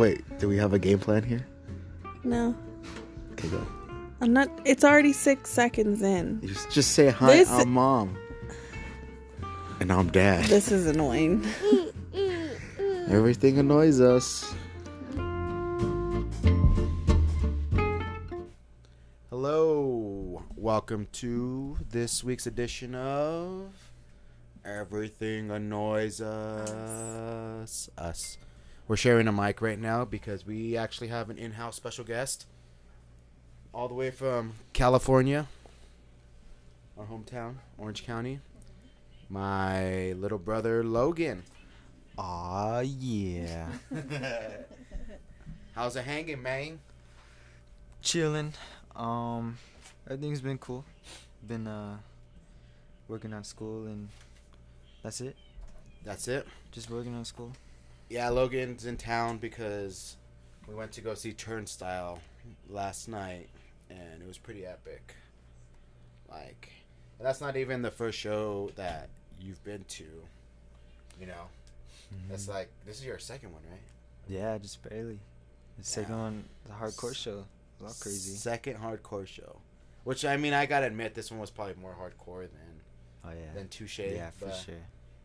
Wait, do we have a game plan here? No, Okay, go. I'm not. It's already six seconds in. You Just, just say hi. This- I'm mom. And I'm dad. This is annoying. Everything annoys us. Hello, welcome to this week's edition of Everything Annoys Us. Us. We're sharing a mic right now because we actually have an in-house special guest, all the way from California, our hometown, Orange County. My little brother Logan. Aw, yeah. How's it hanging, man? Chilling. Um, everything's been cool. Been uh working on school and that's it. That's it. Just working on school. Yeah, Logan's in town because we went to go see Turnstile last night, and it was pretty epic. Like, and that's not even the first show that you've been to. You know, that's Mhm. like this is your second one, right? yeah, just barely. The second Yeah. one, the hardcore show, a lot crazy. Second hardcore show, which I mean, I gotta admit, this one was probably more hardcore than Oh yeah. than Touche. yeah, for sure.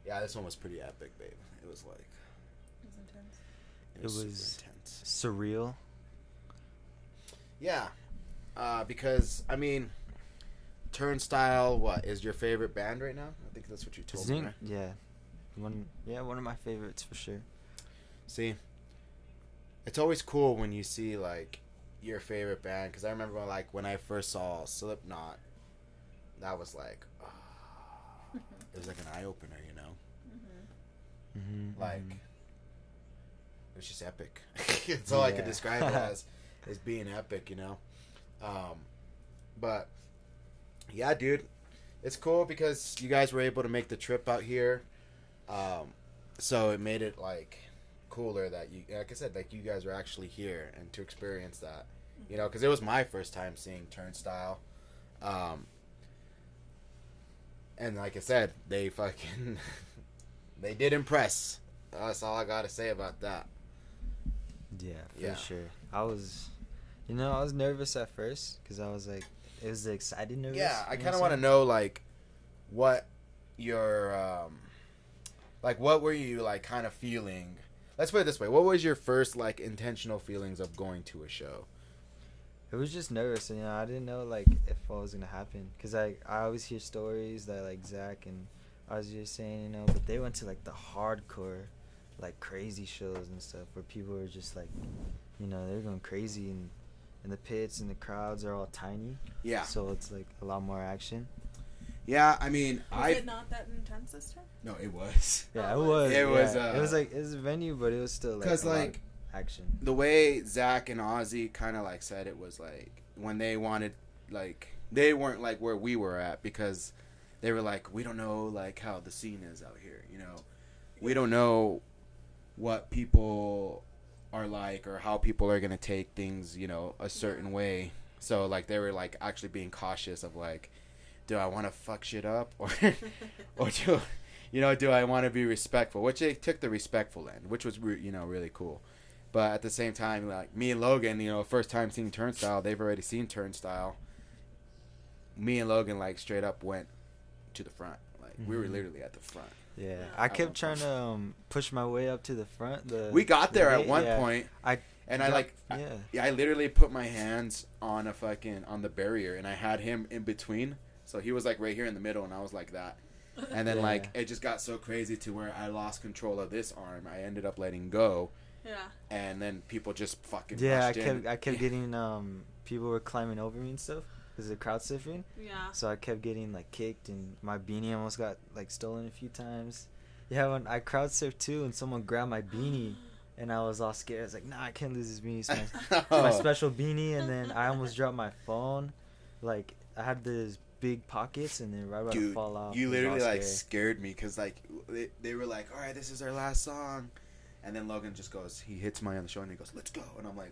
Yeah, this one was pretty epic, babe. It was like It super was- intense. Surreal. Yeah, uh, because I mean, Turnstile, what is your favorite band right now? I think that's what you told me. Right? yeah. One, yeah, one of my favorites for sure. See, it's always cool when you see like your favorite band because I remember when, like when I first saw Slipknot, that was like, it was like an eye opener, you know. Mm-hmm, Like, it was just epic. That's all I could describe it as, is being epic, you know. Um, but yeah, dude, it's cool because you guys were able to make the trip out here. Um, so it made it like cooler that you, like I said, like you guys were actually here and to experience that, you know, because it was my first time seeing Turnstile. Um, and like I said, they fucking they did impress. That's all I gotta say about that. Yeah, for Yeah. sure. I was, you know, I was nervous at first because I was like, it was the excited nervous. Yeah, I kind of want to know like what your um like what were you like kind of feeling? Let's put it this way: What was your first like intentional feelings of going to a show? It was just nervous, and you know, I didn't know like if what was gonna happen, cause I I always hear stories that like Zach and I was just saying, you know, but they went to like the hardcore, like crazy shows and stuff where people are just like, you know, they're going crazy and and the pits and the crowds are all tiny, Yeah, so it's like a lot more action. yeah. I mean, Was I it not that intense this time? no, it was Yeah, Oh, it was. It was, uh, it was like it was a venue, but it was still like because a lot like of action. the way Zach and Ozzy kind of like said it was like when they wanted like they weren't like where we were at because they were like we don't know like how the scene is out here you know we don't know what people are like or how people are gonna take things you know a certain way. So like they were like actually being cautious of like do I want to fuck shit up or or do you know do I want to be respectful? Which they took the respectful end which was you know really cool. But at the same time like me and Logan you know first time seeing Turnstile they've already seen Turnstile. Me and Logan like straight up went to the front. Like we were Mhm. literally at the front Yeah, Yeah. I I kept love trying to um, push my way up to the front. The we got the there at one yeah. point, I and I got- like I- yeah. yeah I literally put my hands on a fucking on the barrier and I had him in between so he was like right here in the middle and I was like that and then Yeah. like it just got so crazy to where I lost control of this arm I ended up letting go yeah. and then people just fucking Yeah, I rushed in. kept I kept getting um people were climbing over me and stuff because the crowd surfing. Yeah. So I kept getting like kicked and my beanie almost got like stolen a few times. Yeah, when I crowd surfed too and someone grabbed my beanie and I was all scared. I was like, Nah, I can't lose this beanie. It's my, it's my Oh. special beanie. And then I almost dropped my phone. Like I had this big pockets and then right about to Dude, fall off. you It was all literally like scared me because like they, they were like, all right, this is our last song, and then Logan just goes, he hits me on the shoulder and he goes, let's go, and I'm like,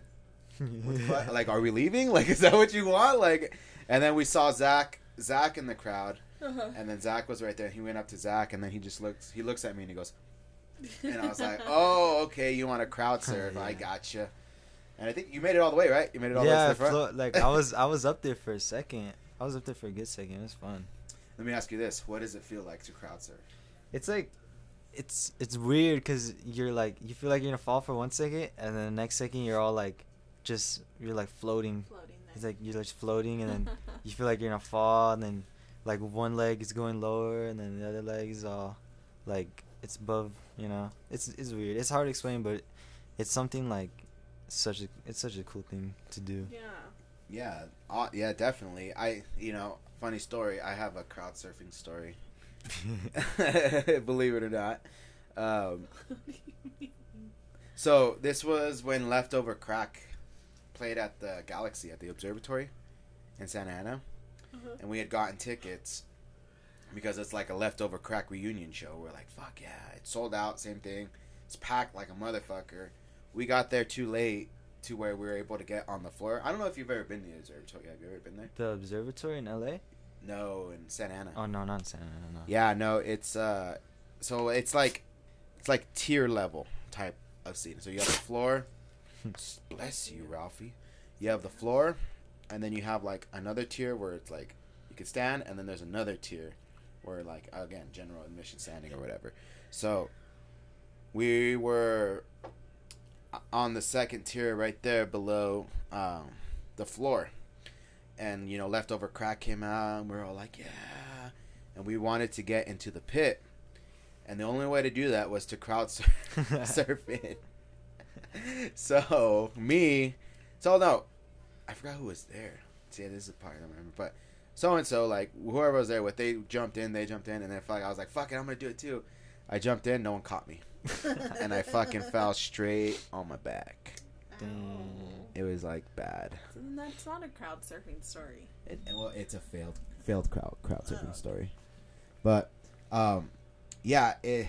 what the fuck? like, are we leaving? Like, is that what you want? Like, and then we saw Zach, Zach in the crowd, Uh-huh. and then Zach was right there. He went up to Zach, and then he just looks, he looks at me and he goes, And I was like, oh, okay, you want to crowd surf? I Yeah. gotcha. And I think you made it all the way, right? You made it all the way yeah, to the front. flo- like I was I was up there for a second. I was up there for a good second. It was fun. Let me ask you this: What does it feel like to crowd surf? It's like it's it's weird because you're like you feel like you're gonna fall for one second and then the next second you're all like just you're like floating. Floating there. It's like you're just floating and then you feel like you're gonna fall and then like one leg is going lower and then the other leg is all like it's above you know it's it's weird it's hard to explain but it's something like such a it's such a cool thing to do yeah. Yeah, uh, yeah, definitely. I, you know, funny story. I have a crowd surfing story. Believe it or not. Um, so this was when Leftover Crack played at the Galaxy at the Observatory in Santa Ana, Uh-huh. and we had gotten tickets because it's like a Leftover Crack reunion show. We're like, fuck yeah, it's sold out. Same thing. It's packed like a motherfucker. We got there too late to where we were able to get on the floor. I don't know if you've ever been to the Observatory. Have you ever been there? the observatory in la No, in Santa Ana. oh no not in Santa Ana, no Yeah, no, it's uh, so it's like, it's like tier level type of seating. So you have the floor. bless you, Ralphie. You have the floor, and then you have like another tier where it's like you can stand, and then there's another tier where like again general admission standing or whatever. So we were on the second tier right there below um, the floor and you know leftover crack came out and we are all like yeah and we wanted to get into the pit and the only way to do that was to crowd surf, surf in so me so no i forgot who was there see this is the part i don't remember but so and so like whoever was there with they jumped in they jumped in and then fuck, i was like fuck it i'm gonna do it too i jumped in no one caught me and i fucking fell straight on my back Dang. it was like bad So that's not a crowd surfing story. It, well, it's a failed failed crowd crowd surfing story, but um, yeah, it.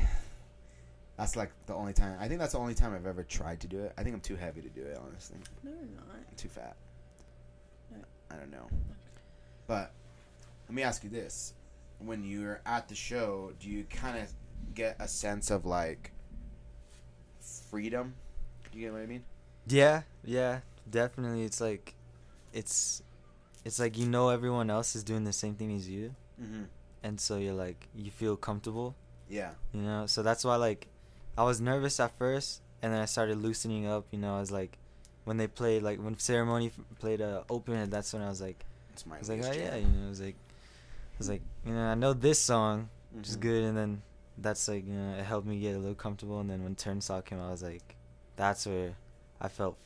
That's like the only time. I think that's the only time I've ever tried to do it. I think I'm too heavy to do it. Honestly, No, you're not. I'm too fat. Yeah. I don't know. But let me ask you this: When you're at the show, do you kind of get a sense of like freedom? Do you get what I mean? yeah yeah definitely it's like it's it's like you know everyone else is doing the same thing as you Mm-hmm. and so you're like you feel comfortable Yeah. you know so that's why like i was nervous at first and then i started loosening up you know i was like when they played like when ceremony f- played uh open that's when i was like It's my. i was like oh yeah you know i was like i was like you know i know this song which is Mhm. good and then that's like you know it helped me get a little comfortable and then when turnstile came i was like that's where i felt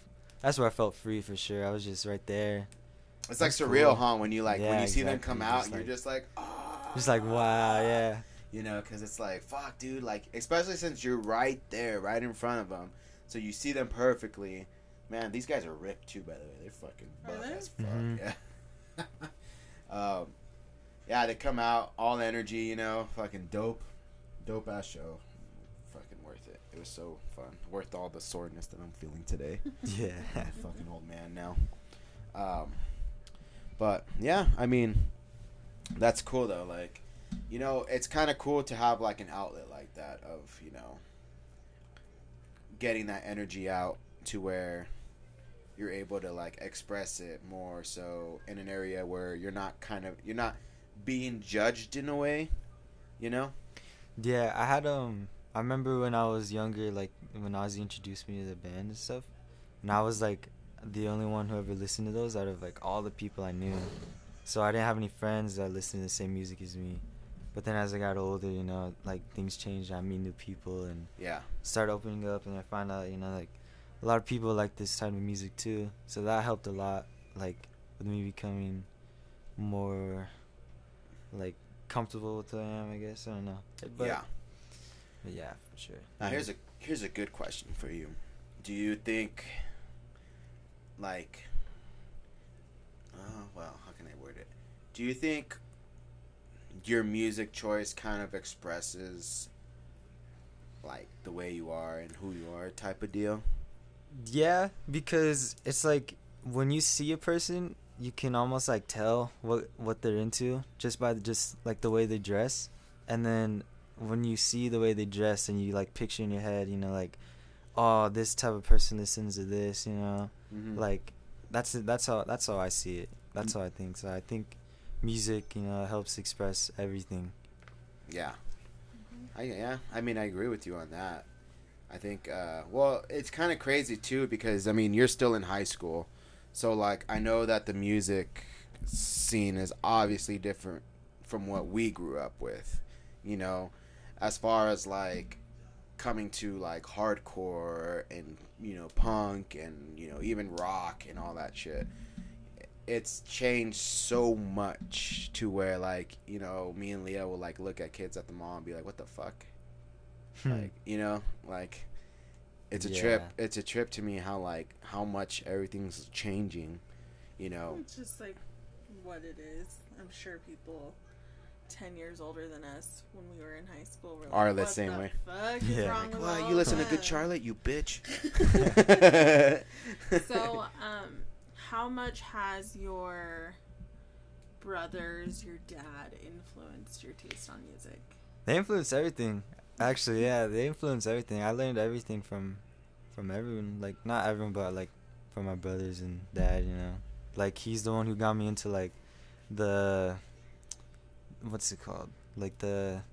that's where i felt free for sure i was just right there It's like surreal, cool. huh? When you like when you see them come out, Just and you're just like, oh, just like wow yeah you know, because it's like, fuck, dude, like especially since you're right there, right in front of them, so you see them perfectly. Man, these guys are ripped too. By the way, they're fucking Are buff they? as fuck. Mhm. Yeah. um, yeah, they come out all energy, you know, fucking dope, dope ass show. Fucking worth it. It was so fun. Worth all the soreness that I'm feeling today. yeah fucking old man now. Um, but yeah, I mean, that's cool though. Like, you know, it's kind of cool to have like an outlet like that of you know, getting that energy out to where you're able to like express it more so in an area where you're not kind of you're not being judged in a way, you know. Yeah, I had um I remember when I was younger, like when Ozzy introduced me to the band and stuff, and I was like the only one who ever listened to those out of like all the people I knew. So I didn't have any friends that listened to the same music as me. But then as I got older, you know, like things changed. I meet new people and Yeah. start opening up, and I find out, you know, like a lot of people like this type of music too. So that helped a lot, like with me becoming more like comfortable with who I am. I guess I don't know. But, yeah. but yeah, for sure. Now here's a here's a good question for you. Do you think like uh, well, how can I word it? Do you think your music choice kind of expresses like the way you are and who you are type of deal? Yeah, because it's like when you see a person, you can almost like tell what what they're into just by the, just like the way they dress, and then when you see the way they dress and you like picture in your head, you know, like, oh, this type of person listens to this, you know, Mhm. like that's that's how that's how I see it. That's how I think. So I think music, you know, helps express everything. Yeah. I yeah, I mean I agree with you on that. I think uh well, it's kind of crazy too because I mean, you're still in high school. So like I know that the music scene is obviously different from what we grew up with, you know, as far as like coming to like hardcore and you know punk and you know even rock and all that shit it's changed so much to where like you know me and Leah will like look at kids at the mall and be like, "What the fuck?" like you know, like it's a trip. It's a trip to me how like how much everything's changing. You know, It's just like what it is. I'm sure people ten years older than us when we were in high school were like, Are the what same the way. Fuck is Yeah. wrong like, with "Wow, all you listen to Good? Charlotte, you bitch. So, um, how much has your brothers, your dad influenced your taste on music? They influence everything. Actually, yeah, they influence everything. I learned everything from from everyone. Like not everyone, but like from my brothers and dad. You know, like he's the one who got me into like the what's it called? Like the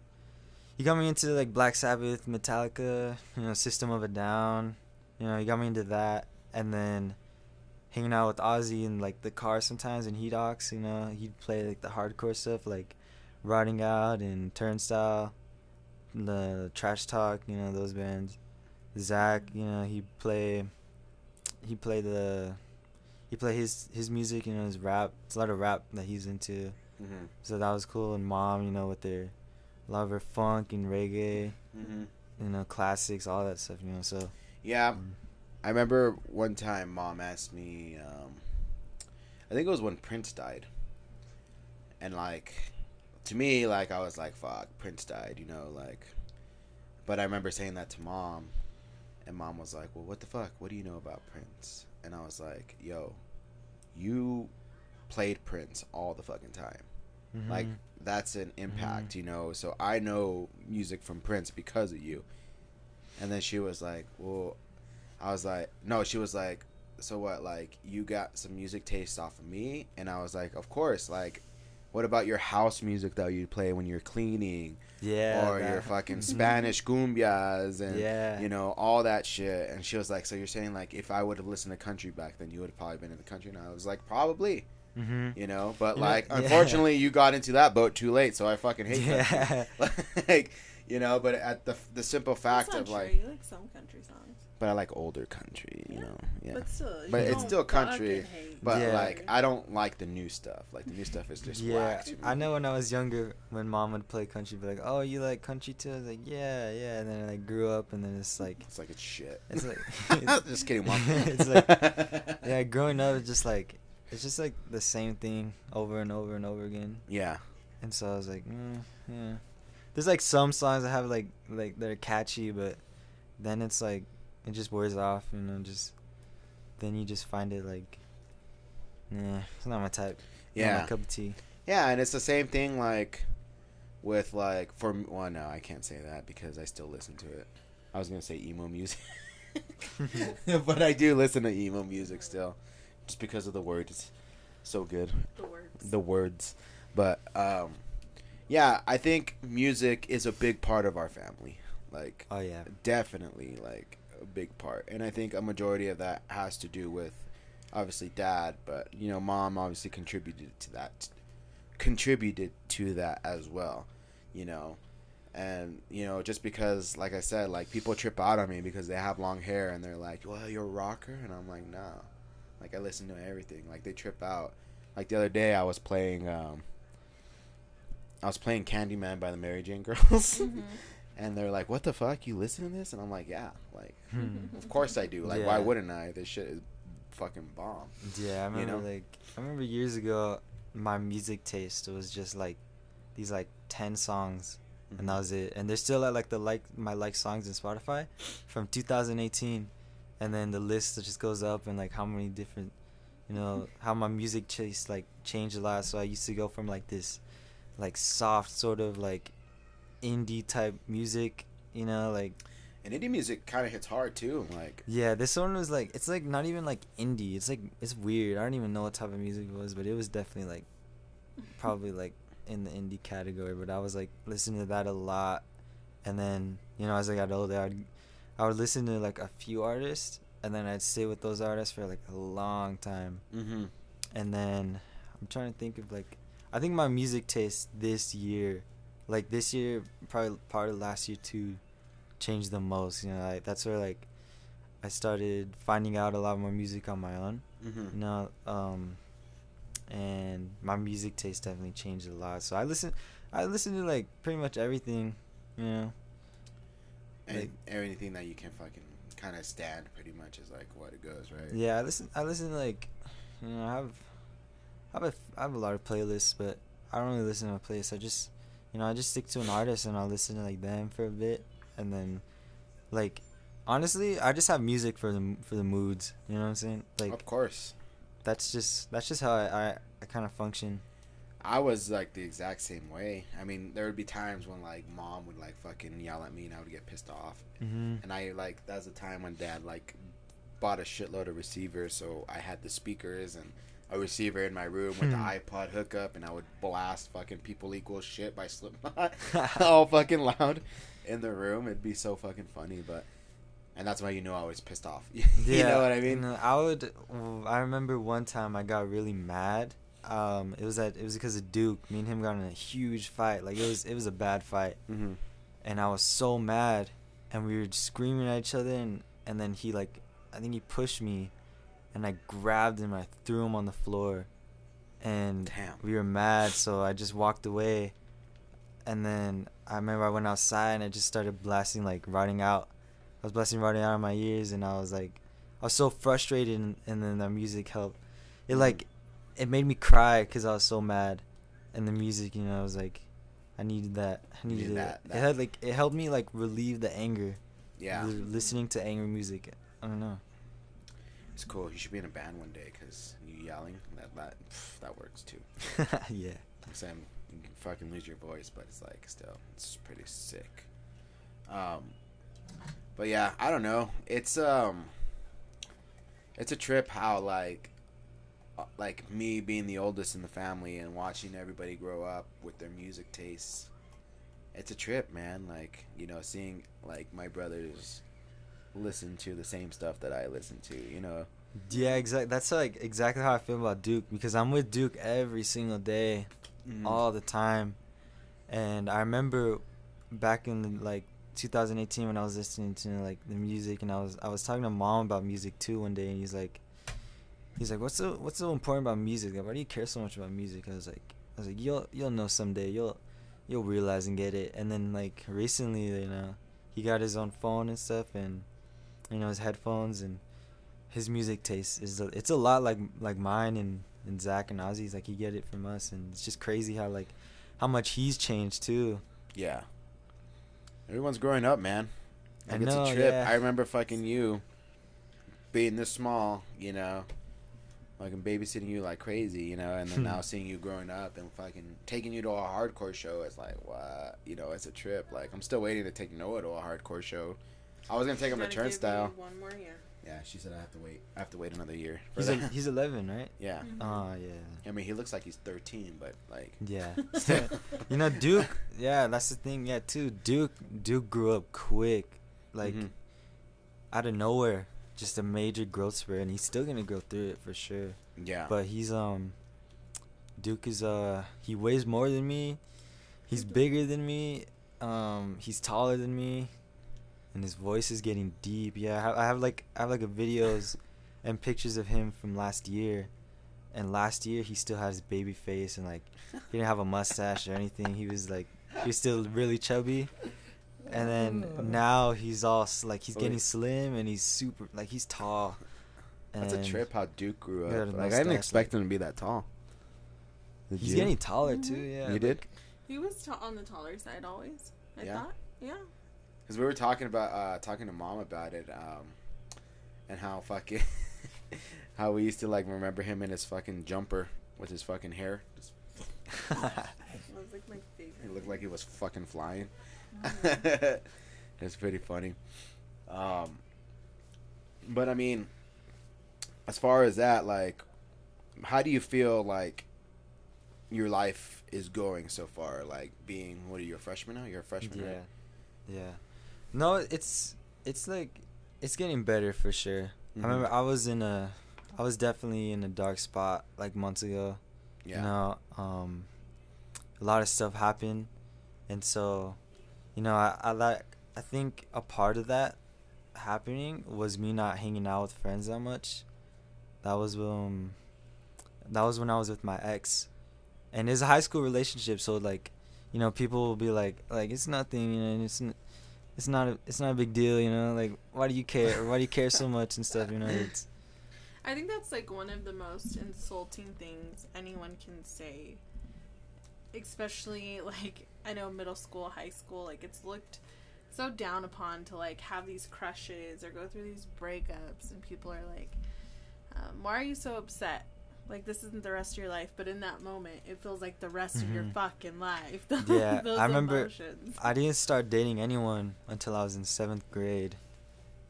he got me into like Black Sabbath, Metallica, you know, System of a Down. You know, he got me into that, and then hanging out with Ozzy in like the car sometimes in Heat Ox. You know, he'd play like the hardcore stuff like Rotting Out and Turnstile, the Trash Talk. You know those bands. Zach, you know, he play he play the he play his his music. You know, his rap. It's a lot of rap that he's into. hmm So that was cool. And mom, you know, with their a lot of her funk and reggae, hmm you know, classics, all that stuff. You know, so Yeah, mm, I remember one time mom asked me, um, I think it was when Prince died. And like, to me, like, I was like, fuck, Prince died, you know, like. But I remember saying that to mom, and mom was like, well, what the fuck? What do you know about Prince? And I was like, yo, you played Prince all the fucking time. Like, mhm. that's an impact, you know. So I know music from Prince because of you. And then she was like, "Well," I was like, "No." She was like, "So what? Like, you got some music taste off of me?" And I was like, "Of course." Like, what about your house music that you play when you're cleaning, yeah, or your fucking. Spanish cumbias and Yeah. you know all that shit? And she was like, "So you're saying like if I would have listened to country back then, you would have probably been in the country?" And I was like, "Probably." Mhm. you know but You know, like yeah. unfortunately you got into that boat too late so i fucking hate Yeah. country. like you know but at the the simple fact That's of not like you like some country songs, but i like older country you Yeah. know yeah but still, But it's still country, but Yeah. like i don't like the new stuff like the new stuff is just yeah, whack to me. I know when I was younger, when mom would play country, be like, "Oh, you like country too?" I was like, "Yeah, yeah." And then I like, grew up, and then it's like, it's like it's shit It's like- just kidding mom It's like- yeah, growing up, it's just like, it's just like the same thing over and over and over again. yeah And so I was like, mm, yeah. There's like some songs that have like like they're catchy, but then it's like it just wears off, you know. Just then you just find it like, nah, it's not my type. Not yeah my cup of tea. yeah and it's the same thing like with like for m- well no i can't say that because i still listen to it i was gonna say emo music but i do listen to emo music still just because of the words so good the words. the words but um yeah i think music is a big part of our family like Oh yeah. definitely like a big part. And i think a majority of that has to do with obviously dad but you know mom obviously contributed to that contributed to that as well you know? And you know just because like i said like people trip out on me because they have long hair and they're like well you're a rocker? And i'm like no like i listen to everything. Like they trip out. Like the other day i was playing um i was playing candyman by the mary jane girls. Mhm. And they're like what the fuck you listen to this and i'm like yeah like Hmm. of course i do like why wouldn't i this shit is fucking bomb Yeah, I remember know? like I remember years ago, my music taste was just like these like ten songs, and that Mhm. was it. And they're still at like the like my like songs in Spotify from 2018, and then the list just goes up and like how many different, you know, how my music taste like changed a lot. So I used to go from like this, like soft sort of like indie type music. You know, like And indie music kind of hits hard too. Like, yeah, this one was like it's like not even like indie. It's like it's weird. I don't even know what type of music it was, but it was definitely like probably like in the indie category. But I was like listening to that a lot, and then you know as I got older, I'd I would listen to like a few artists, and then I'd stay with those artists for like a long time, mm-hmm. and then I'm trying to think of like I think my music taste this year, like this year, probably part of last year too, changed the most. You know, like that's where like I started finding out a lot more music on my own. Mm-hmm. You know, um, and my music taste definitely changed a lot. So I listen, I listen to like pretty much everything. You know, and Like- anything that you can fucking kind of stand pretty much is like what it goes, right? yeah. I listen. I listen to like, you know, I have, I have a, I have a lot of playlists, but I don't really listen to a playlist. I just, you know, I just stick to an artist and I'll listen to like them for a bit, and then, like, honestly, I just have music for the for the moods. You know what I'm saying? Like of course. that's just that's just how I I, I kind of function. I was like the exact same way. I mean, there would be times when like mom would like fucking yell at me and I would get pissed off. Mm-hmm. And I like that's the time when dad like bought a shitload of receivers, so I had the speakers and a receiver in my room with the Hmm. iPod hookup, and I would blast fucking "People Equal Shit" by Slipknot all fucking loud in the room. It'd be so fucking funny, but and that's why you know I was pissed off. you know what I mean? I would. I remember one time I got really mad. Um, it was at it was because of Duke. Me and him got in a huge fight. Like it was it was a bad fight, Mm-hmm. and I was so mad, and we were screaming at each other, and and then he like, I think he pushed me, and I grabbed him. I threw him on the floor, and Damn. we were mad. So I just walked away, and then I remember I went outside and I just started blasting like Rotting Out. I was blasting Rotting Out of my ears, and I was like, I was so frustrated, and, and then the music helped. It mm. like, it made me cry because I was so mad, and the music, you know, I was like, I needed that. I needed needed that. that- It had like it helped me like relieve the anger. Yeah, li- listening to angry music. I don't know. It's cool. You should be in a band one day because you yelling that that pff, that works too. yeah. Sam, you can fucking lose your voice, but it's like still, it's pretty sick. Um, but yeah, I don't know. It's um, it's a trip how like, uh, like me being the oldest in the family and watching everybody grow up with their music tastes. It's a trip, man. Like you know, seeing like my brothers listen to the same stuff that I listen to. You know. Yeah, exactly. That's like exactly how I feel about Duke because I'm with Duke every single day, Mhm. all the time. And I remember back in like 2018 when I was listening to like the music and I was I was talking to mom about music too one day and he's like he's like what's so what's so important about music? Like, why do you care so much about music? I was like I was like you'll you'll know someday. You'll you'll realize and get it. And then like recently, you know, he got his own phone and stuff and you know his headphones and his music taste is a, it's a lot like like mine and and Zach and Ozzy's like he get it from us and it's just crazy how like how much he's changed too. Yeah. Everyone's growing up, man. I Like, it's know, a trip. yeah. I remember fucking you being this small, you know, like I'm babysitting you like crazy, you know, and then now seeing you growing up and fucking taking you to a hardcore show. It's like, what? You know, it's a trip. Like, I'm still waiting to take Noah to a hardcore show. I was gonna take him to Turnstile. One more year. Yeah, she said I have to wait. I have to wait another year. He's that. a, he's 11, right? yeah. Mhm. Oh yeah. I mean, he looks like he's 13, but like, Yeah. you know Duke, yeah, that's the thing. Yeah, too. Duke Duke grew up quick. Like Mhm. out of nowhere. Just a major growth spurt and he's still going to go through it for sure. yeah. But he's um Duke is uh he weighs more than me. He's bigger than me. Um he's taller than me. And his voice is getting deep. Yeah, I have, I have like I have like a videos and pictures of him from last year. And last year he still had his baby face and like he didn't have a mustache or anything. He was like he was still really chubby. And then now he's all like he's Oh, getting wait. slim and he's super like he's tall. That's a trip how Duke grew up. a Like, I didn't expect like- him to be that tall. Did He's you? getting taller too. Mhm. Yeah, You did? He was ta- on the taller side always. I Yeah? thought. Yeah. Because we were talking about uh, talking to mom about it, um, and how fucking how we used to like remember him in his fucking jumper with his fucking hair. Just, That was like my favorite. he looked like he was fucking flying. Mhm. it's pretty funny. Um, but I mean, as far as that, like, how do you feel like your life is going so far? Like, being what are you a freshman now? You're a freshman, Yeah, right? yeah. No, it's it's like it's getting better for sure. Mhm. I remember I was in a, I was definitely in a dark spot like months ago. Yeah. You know, um, a lot of stuff happened, and so, you know, I I like I think a part of that happening was me not hanging out with friends that much. That was um, that was when I was with my ex, and it's a high school relationship, so like, you know, people will be like, like it's nothing, you know, and it's. N- it's not a, it's not a big deal, you know. Like, why do you care? Or why do you care so much and stuff? You know, it's I think that's like one of the most insulting things anyone can say. Especially like I know middle school, high school, like it's looked so down upon to like have these crushes or go through these breakups and people are like um, why are you so upset like this isn't the rest of your life but in that moment it feels like the rest of your Mhm. fucking life Yeah, Those I remember- emotions. I didn't start dating anyone until I was in seventh grade,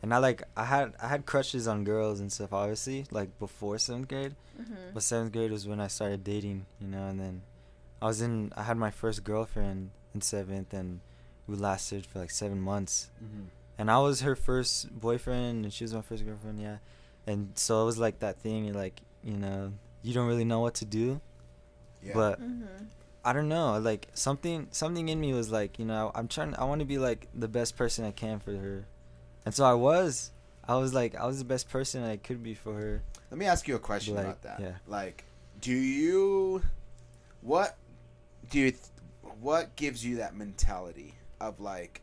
and I like I had I had crushes on girls and stuff. Obviously, like before seventh grade, Mhm. but seventh grade was when I started dating. You know, and then I was in I had my first girlfriend in seventh, and we lasted for like seven months. Mm-hmm. And I was her first boyfriend, and she was my first girlfriend. Yeah, and so it was like that thing, you like you know, you don't really know what to do, Yeah. but Mhm. I don't know. Like something, something in me was like, you know, I'm trying. I want to be like the best person I can for her, and so I was. I was like, I was the best person I could be for her. Let me ask you a question Like, about that. yeah. Like, do you, what do you, th- what gives you that mentality of like,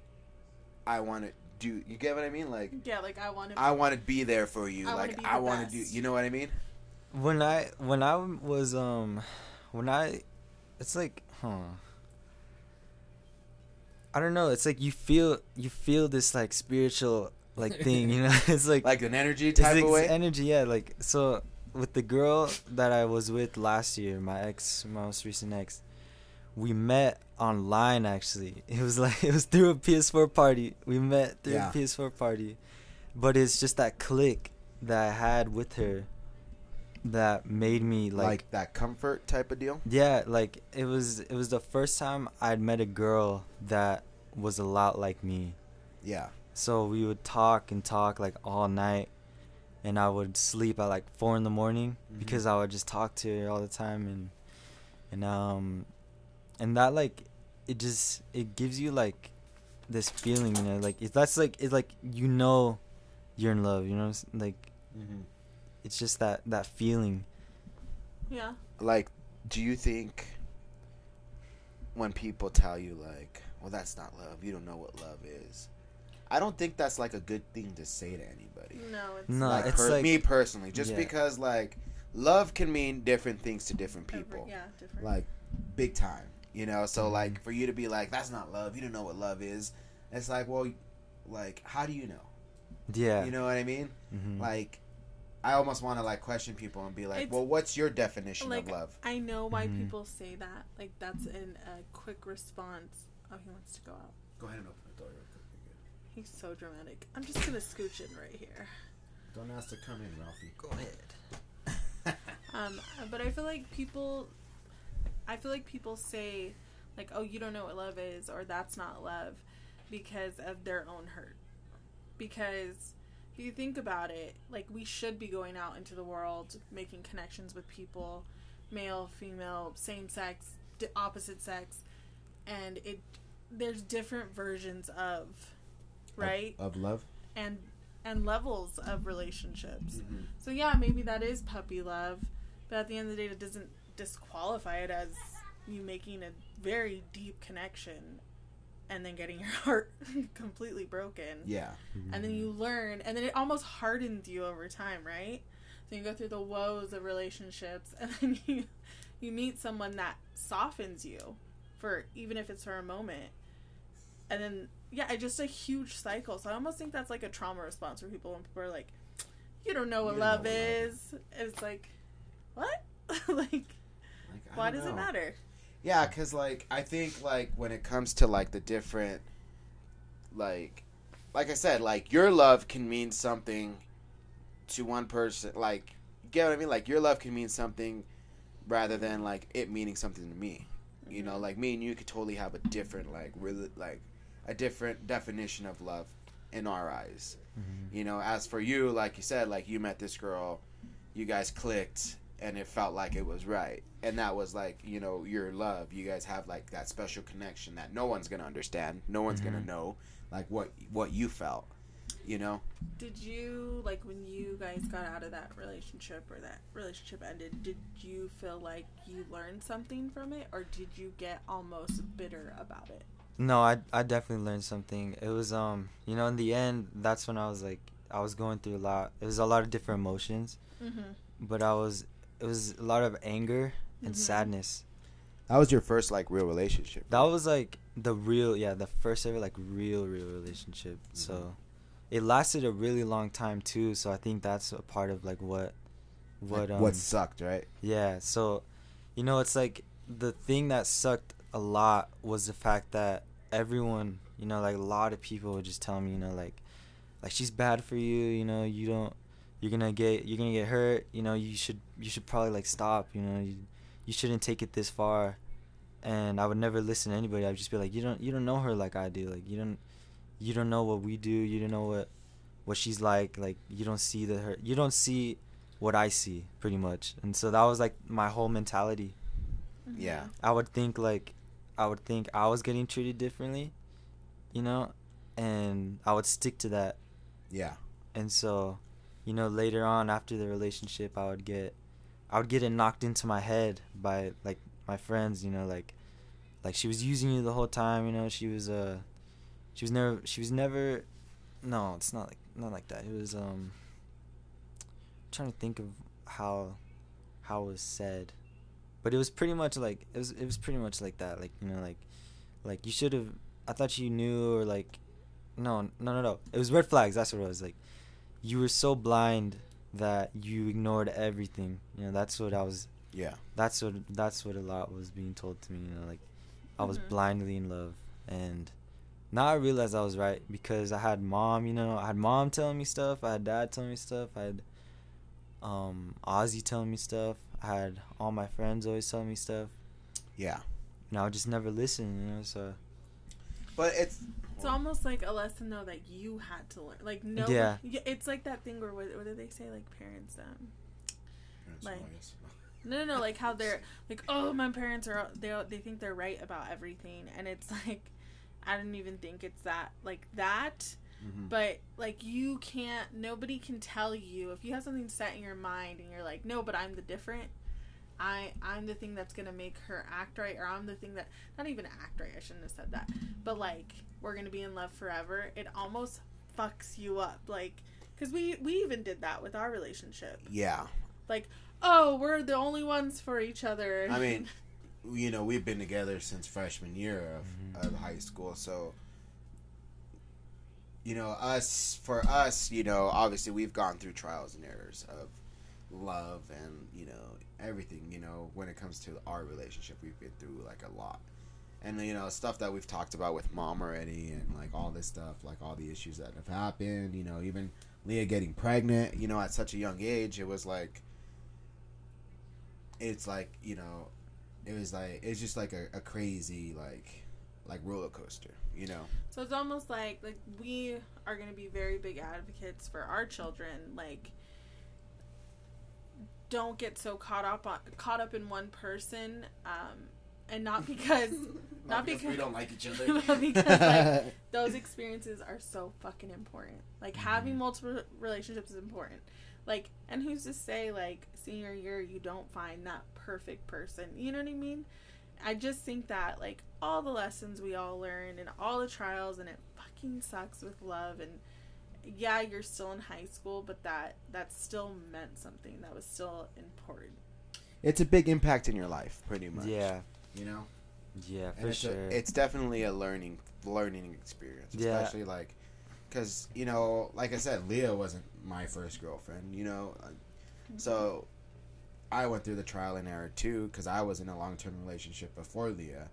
I want to do? You get what I mean? Like, yeah like i want to I want to be there for you. I like, I want to do. You know what I mean? When I when I was um, when I, it's like, huh. I don't know. It's like you feel you feel this like spiritual like thing, you know. It's like Like an energy type like of way. energy, yeah. Like so, with the girl that I was with last year, my ex, my most recent ex, we met online. Actually, it was like it was through a PS4 party. We met through Yeah. a PS4 party, but it's just that click that I had with her that made me like, like, that comfort type of deal. yeah, like it was it was the first time I'd met a girl that was a lot like me. Yeah. So we would talk and talk like all night, and I would sleep at like four in the morning Mhm. because I would just talk to her all the time, and and um, and that like it just it gives you like this feeling, you know, like it, that's like it's like you know you're in love, you know, like Mm-hmm. It's just that that feeling. yeah Like, do you think when people tell you like, "Well, that's not love. You don't know what love is," I don't think that's like a good thing to say to anybody. no it's No, like, it's per- like- me personally, just Yeah. because like love can mean different things to different Every- people. yeah different Like big time, you know. So Mhm. like for you to be like, "That's not love. You don't know what love is." It's like, well, like how do you know? Yeah. You know what I mean? Mhm. Like. I almost want to like question people and be like, It's- "Well, what's your definition like of love?" I know why Mhm. people say that. Like that's in a quick response. Oh, he wants to go out. Go ahead and open the door real quick. He's so dramatic. I'm just gonna scooch in right here. Don't ask to come in, Ralphie. Go ahead. Um, but I feel like people, I feel like people say, like, "Oh, you don't know what love is," or "That's not love," because of their own hurt. Because if you think about it, like we should be going out into the world, making connections with people, male, female, same sex, d- opposite sex, and it there's different versions of, right, Of, of love. and and levels of relationships. Mm-hmm. So yeah, maybe that is puppy love, but at the end of the day, it doesn't disqualify it as you making a very deep connection and then getting your heart completely broken. Yeah. And then you learn, and then it almost hardens you over time, right? So you go through the woes of relationships, and then you you meet someone that softens you for even if it's for a moment, and then yeah, just a huge cycle. So I almost think that's like a trauma response for people when people are like, "You don't know what don't know love what love is." It's like, what? like, Like, why does it matter? Yeah, because like I think like when it comes to like the different like like I said, like your love can mean something to one person. Like, you get what I mean? Like your love can mean something rather than like it meaning something to me. You know, like me and you could totally have a different, like really, like a different definition of love in our eyes. Mhm. You know, as for you, like you said, like you met this girl, you guys clicked, and it felt like it was right, and that was like you know your love. You guys have like that special connection that no one's gonna understand, no one's gonna Mhm. know, like what what you felt. You know, Did you like when you guys got out of that relationship or that relationship ended? Did you feel like you learned something from it, or did you get almost bitter about it? No, I I definitely learned something. It was um, you know, in the end, that's when I was like, I was going through a lot. It was a lot of different emotions, Mm-hmm. but I was, it was a lot of anger and Mhm. sadness. that was your first like real relationship. That was like the real, yeah, the first ever like real, real relationship. Mhm. So, it lasted a really long time too. So I think that's a part of like what, what um, what sucked, right? Yeah, so you know, it's like the thing that sucked a lot was the fact that everyone, you know, like a lot of people would just tell me, you know, like like she's bad for you, you know, you don't you're going to get you're going to get hurt, you know, you should you should probably like stop, you know, you you shouldn't take it this far. And I would never listen to anybody. I would just be like, "You don't you don't know her like I do. Like you don't you don't know what we do. You don't know what what she's like. Like you don't see the her you don't see what I see pretty much. And so that was like my whole mentality. Mm-hmm. Yeah. I would think like I would think I was getting treated differently, you know, and I would stick to that. Yeah. And so, you know, later on after the relationship, I would get I would get it knocked into my head by like my friends, you know, like like she was using you the whole time, you know, she was uh she was never she was never no, it's not like not like that. It was um I'm trying to think of how how it was said. But it was pretty much like it was it was pretty much like that. Like, you know, like like you should have I thought you knew or like no, no, no, no. It was red flags. That's what it was. Like, you were so blind that you ignored everything. You know, that's what I was. Yeah. That's what. That's what a lot was being told to me. You know, like, I was Mhm. blindly in love, and now I realized I was right because I had mom. You know, I had mom telling me stuff. I had dad telling me stuff. I had um Ozzy telling me stuff. I had all my friends always telling me stuff. Yeah. And I would just never listen. You know, so But it's It's almost like a lesson though that you had to learn. Like no, Yeah. It's like that thing where what, what do they say? Like parents, um, Like- no, no, no. Like how they're like, oh, my parents are they they think they're right about everything, and it's like, I don't even think it's that like that. Mhm. But like you can't. Nobody can tell you if you have something set in your mind and you're like, no, but I'm the different. I I'm the thing that's gonna make her act right, or I'm the thing that not even act right. I shouldn't have said that. But like we're gonna be in love forever. It almost fucks you up, like because we we even did that with our relationship. yeah. Like oh, we're the only ones for each other. I mean, you know, we've been together since freshman year of, Mhm. of high school, so you know, us for us, you know, obviously we've gone through trials and errors of love and you know everything. You know, when it comes to our relationship, we've been through like a lot, and you know, stuff that we've talked about with mom already, and like all this stuff, like all the issues that have happened. You know, even Leah getting pregnant. You know, at such a young age, it was like it's like you know it was like it's just like a, a crazy like like roller coaster you know So it's almost like like we are going to be very big advocates for our children. Like, don't get so caught up on caught up in one person, um, and not because not, because, we don't like each other Not because, like, those experiences are so fucking important. Like having Mhm. multiple relationships is important. Like, and who's to say like senior year you don't find that perfect person? You know what I mean? I just think that like all the lessons we all learned and all the trials and it fucking sucks with love and yeah, you're still in high school, but that that still meant something. That was still important. it's a big impact in your life pretty much yeah, you know yeah, for it's, a- sure. it's definitely a learning learning experience Yeah. especially like because you know like i said leah wasn't my first girlfriend you know uh, so i went through the trial and error too because i was in a long-term relationship before leah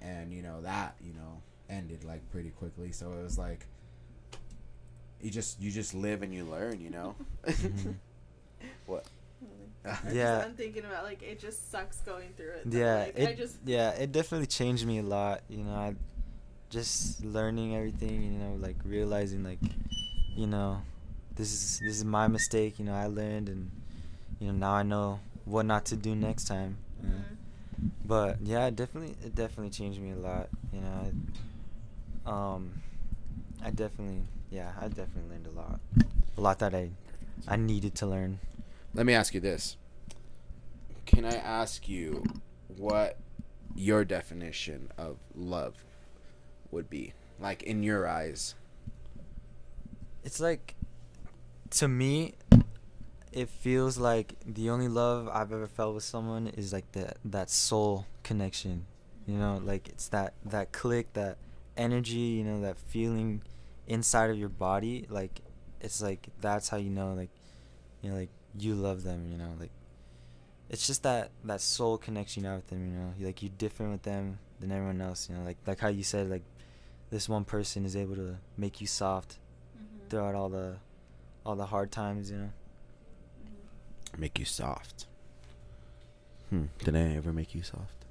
and you know that you know ended like pretty quickly. So it was like you just you just live and you learn, you know. Mhm. what? I Yeah. Just, I'm thinking about like it just sucks going through it. though. yeah Like, it, I just yeah it definitely changed me a lot you know i just learning everything you know like realizing like you know this is this is my mistake you know i learned and you know now i know what not to do next time you know? Mhm. but yeah it definitely it definitely changed me a lot you know I, um i definitely yeah i definitely learned a lot a lot that i i needed to learn Let me ask you this. Can I ask you what your definition of love would be? Like in your eyes. it's like to me it feels like the only love i've ever felt with someone is like that that soul connection you know like it's that that click that energy you know that feeling inside of your body like it's like that's how you know like you know like you love them you know like it's just that that soul connection you have with them you know like you're different with them than everyone else you know like like how you said like this one person is able to make you soft Mhm. throughout all the all the hard times, you know. Mhm. Make you soft. Hmm. Did I ever make you soft?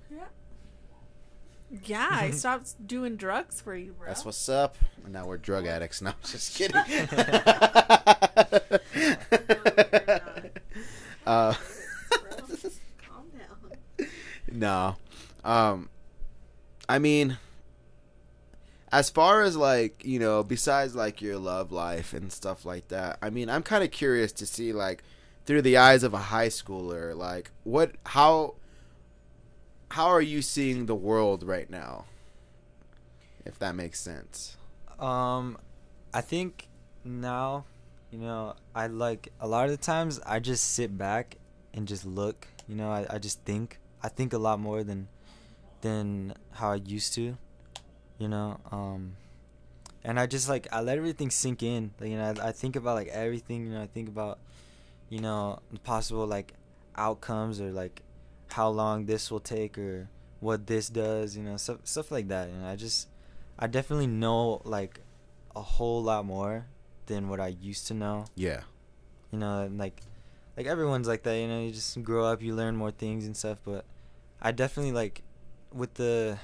Yeah. Yeah, I stopped doing drugs for you, bro. That's what's up. And now we're drug addicts. No, I'm just kidding. uh, Calm down. no. Um, I mean, as far as like you know, besides like your love life and stuff like that, I mean, I'm kind of curious to see like through the eyes of a high schooler, like what, how, how are you seeing the world right now? If that makes sense. Um I think now, you know, I like a lot of the times I just sit back and just look, you know, I, I just think. I think a lot more than than how I used to, you know. Um and I just like I let everything sink in. Like, you know, I, I think about like everything, you know, I think about you know, possible like outcomes or like how long this will take or what this does, you know, stuff stuff like that. Know, I just I definitely know like a whole lot more than what I used to know. Yeah. You know, and like like everyone's like that, you know, you just grow up, you learn more things and stuff, but I definitely like with the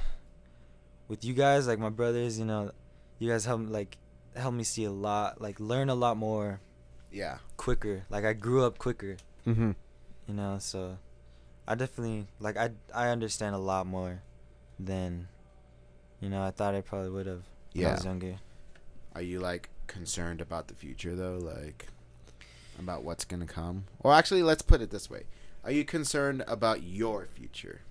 with you guys, like my brothers, you know, you guys help like help me see a lot, like learn a lot more Yeah. quicker. Like I grew up quicker, Mm-hmm. you know, so I definitely like I I understand a lot more than you know, I thought I probably would have when I Yeah. was younger. Are you like concerned about the future though? Like about what's gonna come? Or actually, let's put it this way: Are you concerned about your future?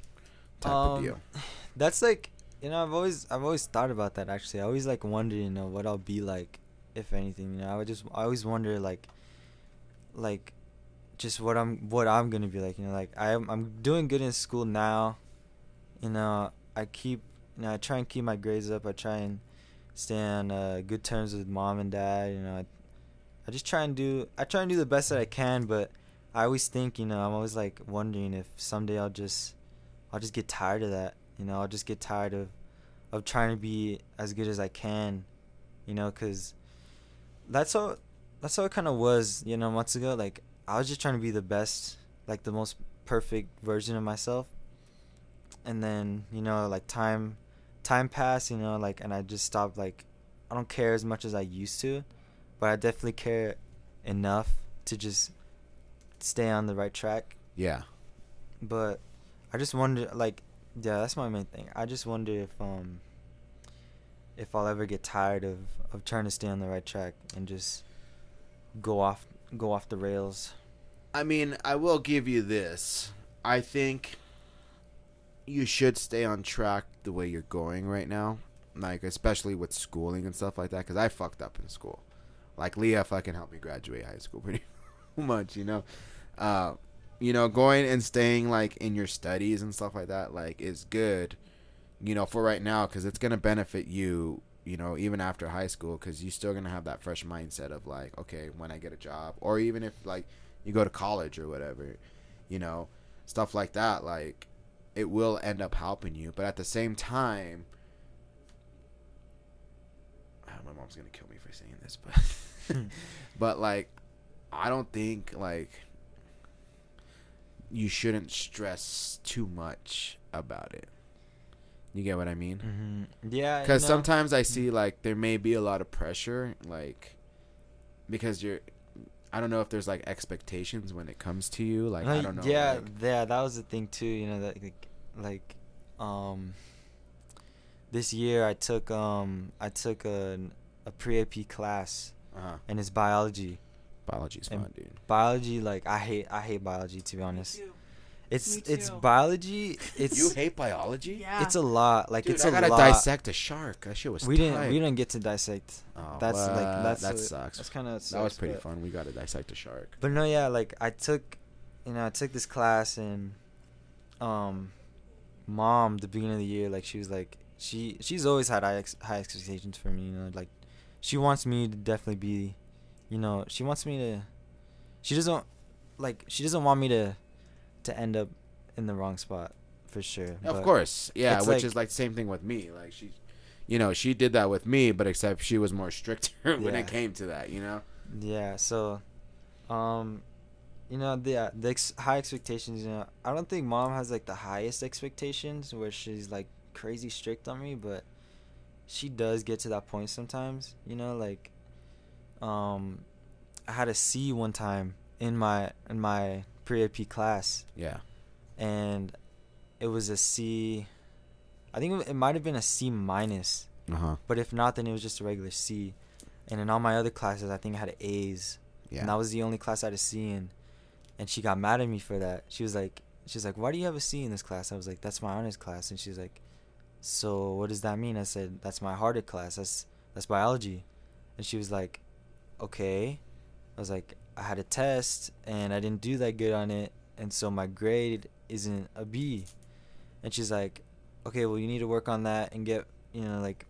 Type of Um, deal. That's like you know I've always I've always thought about that actually. I always like wonder you know what I'll be like if anything. You know I would just I always wonder like like just what I'm what I'm gonna be like. You know like I'm I'm doing good in school now. You know I keep you know I try and keep my grades up. I try and stay on uh, good terms with mom and dad. You know I I just try and do I try and do the best that I can, but I always think you know I'm always like wondering if someday I'll just I'll just get tired of that. You know, I'll just get tired of of trying to be as good as I can. You know, because that's how that's how it kind of was. You know, months ago. Like I was just trying to be the best, like the most perfect version of myself. And then you know, like time time passed. You know, like and I just stopped. Like I don't care as much as I used to, but I definitely care enough to just stay on the right track Yeah. but I just wonder like yeah, that's my main thing. I just wonder if um if I'll ever get tired of of trying to stay on the right track and just go off go off the rails. I mean, I will give you this. I think you should stay on track the way you're going right now. Like, especially with schooling and stuff like that, because I fucked up in school. Like, Leah fucking helped me graduate high school pretty much, you know? Uh, you know, going and staying, like, in your studies and stuff like that, like, is good, you know, for right now, because it's going to benefit you, you know, even after high school, because you're still going to have that fresh mindset of, like, okay, when I get a job, or even if, like, you go to college or whatever, you know, stuff like that, like it will end up helping you. But at the same time, ah, my mom's gonna kill me for saying this, but but like, I don't think like you shouldn't stress too much about it. You get what I mean? hmm Yeah, you Because know, sometimes I see like there may be a lot of pressure, like because you're. I don't know if there's like expectations when it comes to you. Like I don't know. Yeah, like- yeah, that was the thing too. You know that like, like, um, this year I took um I took a a pre AP class uh-huh. and it's biology. Biology's And fun, dude. Biology, like I hate I hate biology to be Me honest. Too. It's Me it's too. biology. It's you hate biology? Yeah. it's a lot. Like Dude, it's I a gotta lot. dissect a shark. That shit was. we didn't we didn't get to dissect. Oh, That's like that's that sucks. That's kind of that was pretty fun. We got to dissect a shark. But no, yeah, like I took, you know, I took this class and, um, mom the beginning of the year, like she was like she she's always had high ex- high expectations for me, you know, like she wants me to definitely be, you know, she wants me to, she doesn't, like she doesn't want me to, to end up in the wrong spot, for sure. Of but- course, yeah. Which like- is like the same thing with me. Like she, you know, she did that with me, but except she was more stricter when Yeah. it came to that. You know. Yeah, so, um, you know, the uh, the ex- high expectations. You know, I don't think mom has like the highest expectations where she's like crazy strict on me, but she does get to that point sometimes. You know, like, um, I had a C one time in my in my pre AP class, Yeah. and it was a C. I think it might have been a C minus. Uh huh. But if not, then it was just a regular C. And in all my other classes, I think I had A's. Yeah. And that was the only class I had a C in. And she got mad at me for that. She was like, she's like, why do you have a C in this class? I was like, that's my honors class. And she's like, so what does that mean? I said, that's my harder class. That's that's biology. And she was like, okay. I was like, I had a test and I didn't do that good on it, and so my grade isn't a B. And she's like, okay, well you need to work on that and get you know like,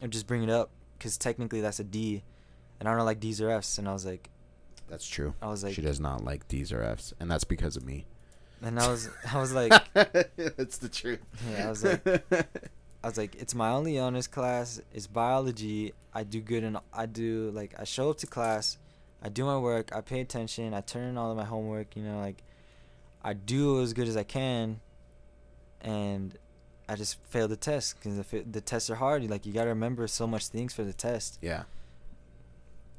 and just bring it up because technically that's a D, and I don't like D's or F's. And I was like, That's true. I was like, she does not like D's or F's, and that's because of me. and I was I was like, that's the truth. Yeah, I was like- I was like, it's my only honors class. It's biology. I do good and I do like I show up to class, I do my work, I pay attention, I turn in all of my homework. You know, like I do as good as I can, and I just failed the test because the, the tests are hard. Like you gotta remember so much things for the test. yeah.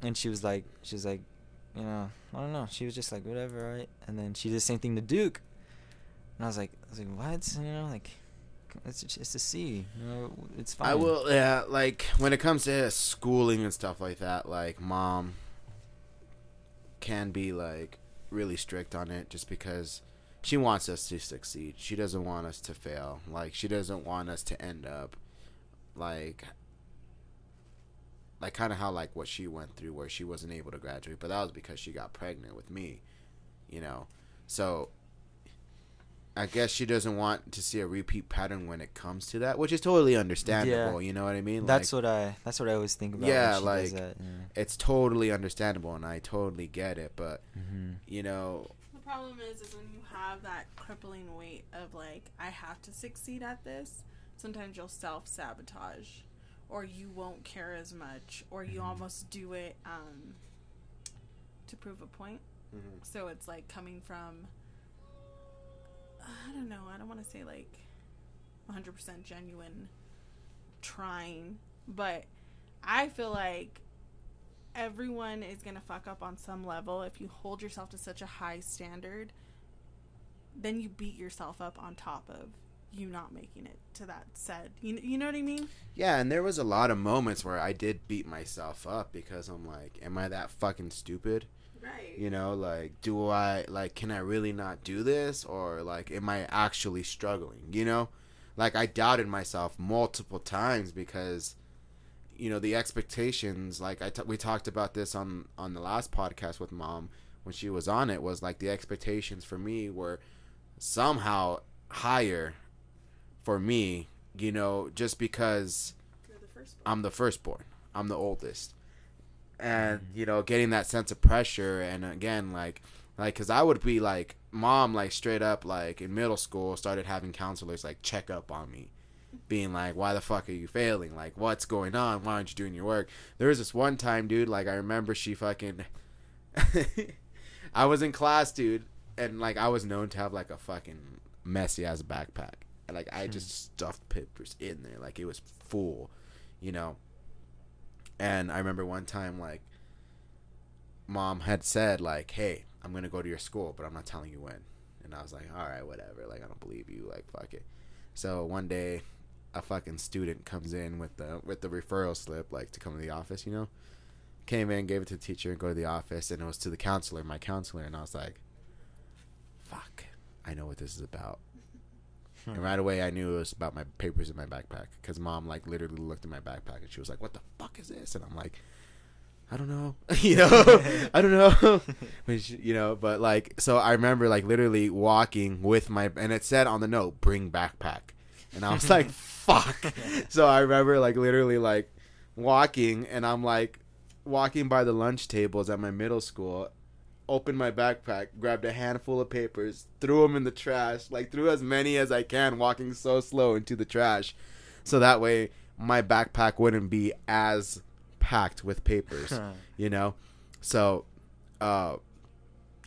And she was like, she was like, you know, I don't know. She was just like, whatever, right? And then she did the same thing to Duke. And I was like, I was like, what? You know, like, it's it's a C. You know, it's fine. I will. Yeah, like when it comes to schooling and stuff like that, like mom can be like really strict on it just because she wants us to succeed. She doesn't want us to fail. Like she doesn't want us to end up like like kind of how like what she went through where she wasn't able to graduate, but that was because she got pregnant with me, you know. So I guess she doesn't want to see a repeat pattern when it comes to that, which is totally understandable. You know what I mean? That's like, what I. That's what I always think about. Yeah, when she like, does that, yeah. it's totally understandable, and I totally get it. But Mhm. you know, The problem is, is when you have that crippling weight of like, I have to succeed at this. Sometimes you'll self sabotage, or you won't care as much, or you Mhm. almost do it um, to prove a point. So it's like coming from, I don't know, I don't want to say like 100% genuine trying, but I feel like everyone is going to fuck up on some level. If you hold yourself to such a high standard, then you beat yourself up on top of you not making it to that said. You, you know what I mean? yeah. And there was a lot of moments where I did beat myself up because I'm like, am I that fucking stupid? Right. You know, like, do I like, can I really not do this, or like, am I actually struggling? You know, like I doubted myself multiple times because, you know, the expectations. Like I t- we talked about this on on the last podcast with mom when she was on it was like the expectations for me were somehow higher for me. You know, just because the. I'm the firstborn. I'm the oldest. And mm-hmm. you know, getting that sense of pressure and again like like cuz I would be like mom like straight up like in middle school started having counselors like check up on me. being like, "Why the fuck are you failing? Like, what's going on? Why aren't you doing your work?" There was this one time, dude. Like, I remember she fucking. I was in class, dude, and like I was known to have like a fucking messy ass backpack. And, like I hmm. just stuffed papers in there, like it was full, you know. And I remember one time, like, mom had said, like, "Hey, I'm gonna go to your school, but I'm not telling you when." And I was like, "All right, whatever. Like, I don't believe you. Like, fuck it." So one day, a fucking student comes in with the with the referral slip, like to come to the office, you know. Came in, gave it to the teacher, and go to the office, and it was to the counselor, my counselor, and I was like, "Fuck, I know what this is about." Hmm. And right away, I knew it was about my papers in my backpack because mom like literally looked at my backpack and she was like, "What the fuck is this?" And I'm like, "I don't know, you know, I don't know." Which, you know, but like, so I remember like literally walking with my and it said on the note, "Bring backpack," and I was like, "Fuck." So I remember like literally like walking and I'm like walking by the lunch tables at my middle school opened my backpack, grabbed a handful of papers, threw them in the trash, like threw as many as I can, walking so slow into the trash, so that way my backpack wouldn't be as packed with papers, you know. So, uh,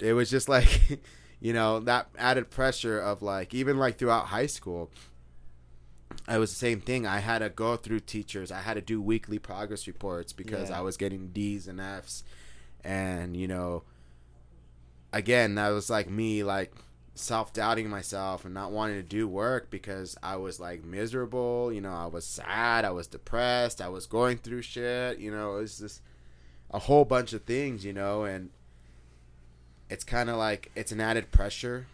it was just like, you know, that added pressure of like even like throughout high school. I was the same thing. I had to go through teachers. I had to do weekly progress reports because Yeah. I was getting D's and F's, and you know, again, that was like me like self doubting myself and not wanting to do work because I was like miserable. You know, I was sad. I was depressed. I was going through shit. You know, it was just a whole bunch of things. You know, and it's kind of like it's an added pressure.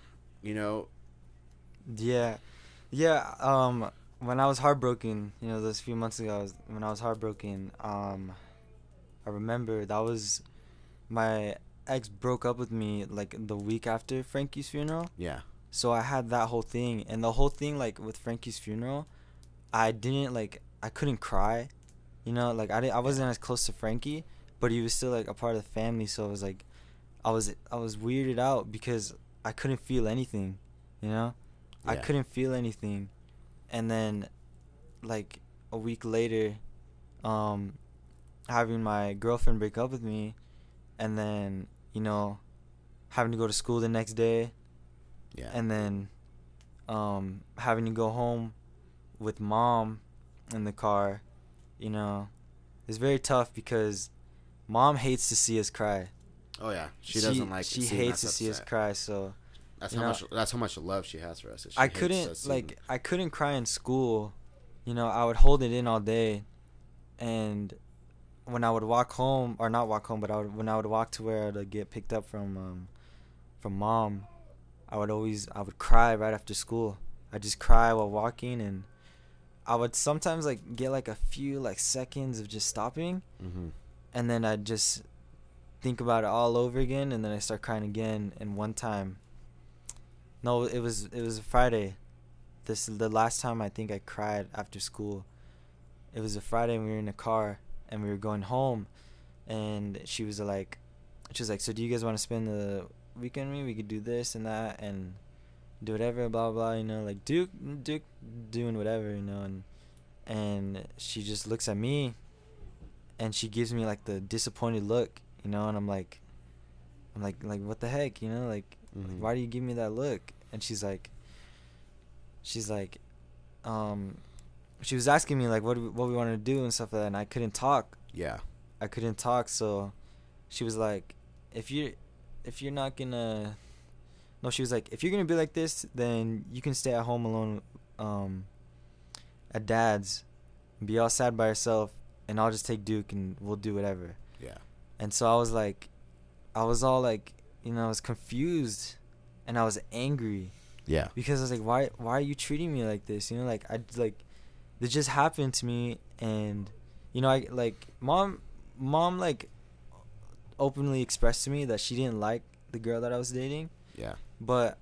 You know, Yeah, yeah. Um, when I was heartbroken, you know, those few months ago, when I was heartbroken, um, I remember that was my ex broke up with me like the week after Frankie's funeral. yeah, So I had that whole thing, and the whole thing like with Frankie's funeral, I didn't like I couldn't cry, you know, like I didn't, I wasn't as close to Frankie, but he was still like a part of the family. So it was like, I was I was weirded out because I couldn't feel anything, you know, I couldn't feel anything, and then, like a week later, um, having my girlfriend break up with me, and then you know, having to go to school the next day yeah, and then um having to go home with mom in the car you know it's very tough because mom hates to see us cry oh yeah, she doesn't like. she hates to us see us cry so That's how know- much. That's how much love she has for us. she i couldn't like i couldn't cry in school you know i would hold it in all day and when i would walk home or not walk home but I would, when i would walk to where to get picked up from um from mom i would always i would cry right after school i just cry while walking and i would sometimes like get like a few like seconds of just stopping Mhm. and then I'd just think about it all over again, and then I start crying again. And one time, no, it was it was a Friday. This is the last time I think I cried after school. It was a Friday, and we were in a car, and we were going home, and she was like, she was like, "So do you guys want to spend the weekend with me? We could do this and that, and do whatever, blah blah." You know, like Duke, Duke, doing whatever, you know, and and she just looks at me and she gives me like the disappointed look, you know, and I'm like, I'm like, like what the heck, you know, like, like, Mhm. why do you give me that look? And she's like, she's like, um, she was asking me like what do we, what we wanted to do and stuff like that, and I couldn't talk. Yeah. I couldn't talk, so she was like, if you, if you're not gonna, no, she was like, if you're gonna be like this, then you can stay at home alone, um, at dad's, be all sad by yourself, and I'll just take Duke and we'll do whatever. Yeah. And so I was like, I was all like, you know, I was confused, and I was angry Yeah. because I was like, why, why are you treating me like this? You know, like I like, this just happened to me, and you know, I like mom, mom like openly expressed to me that she didn't like the girl that I was dating, Yeah. but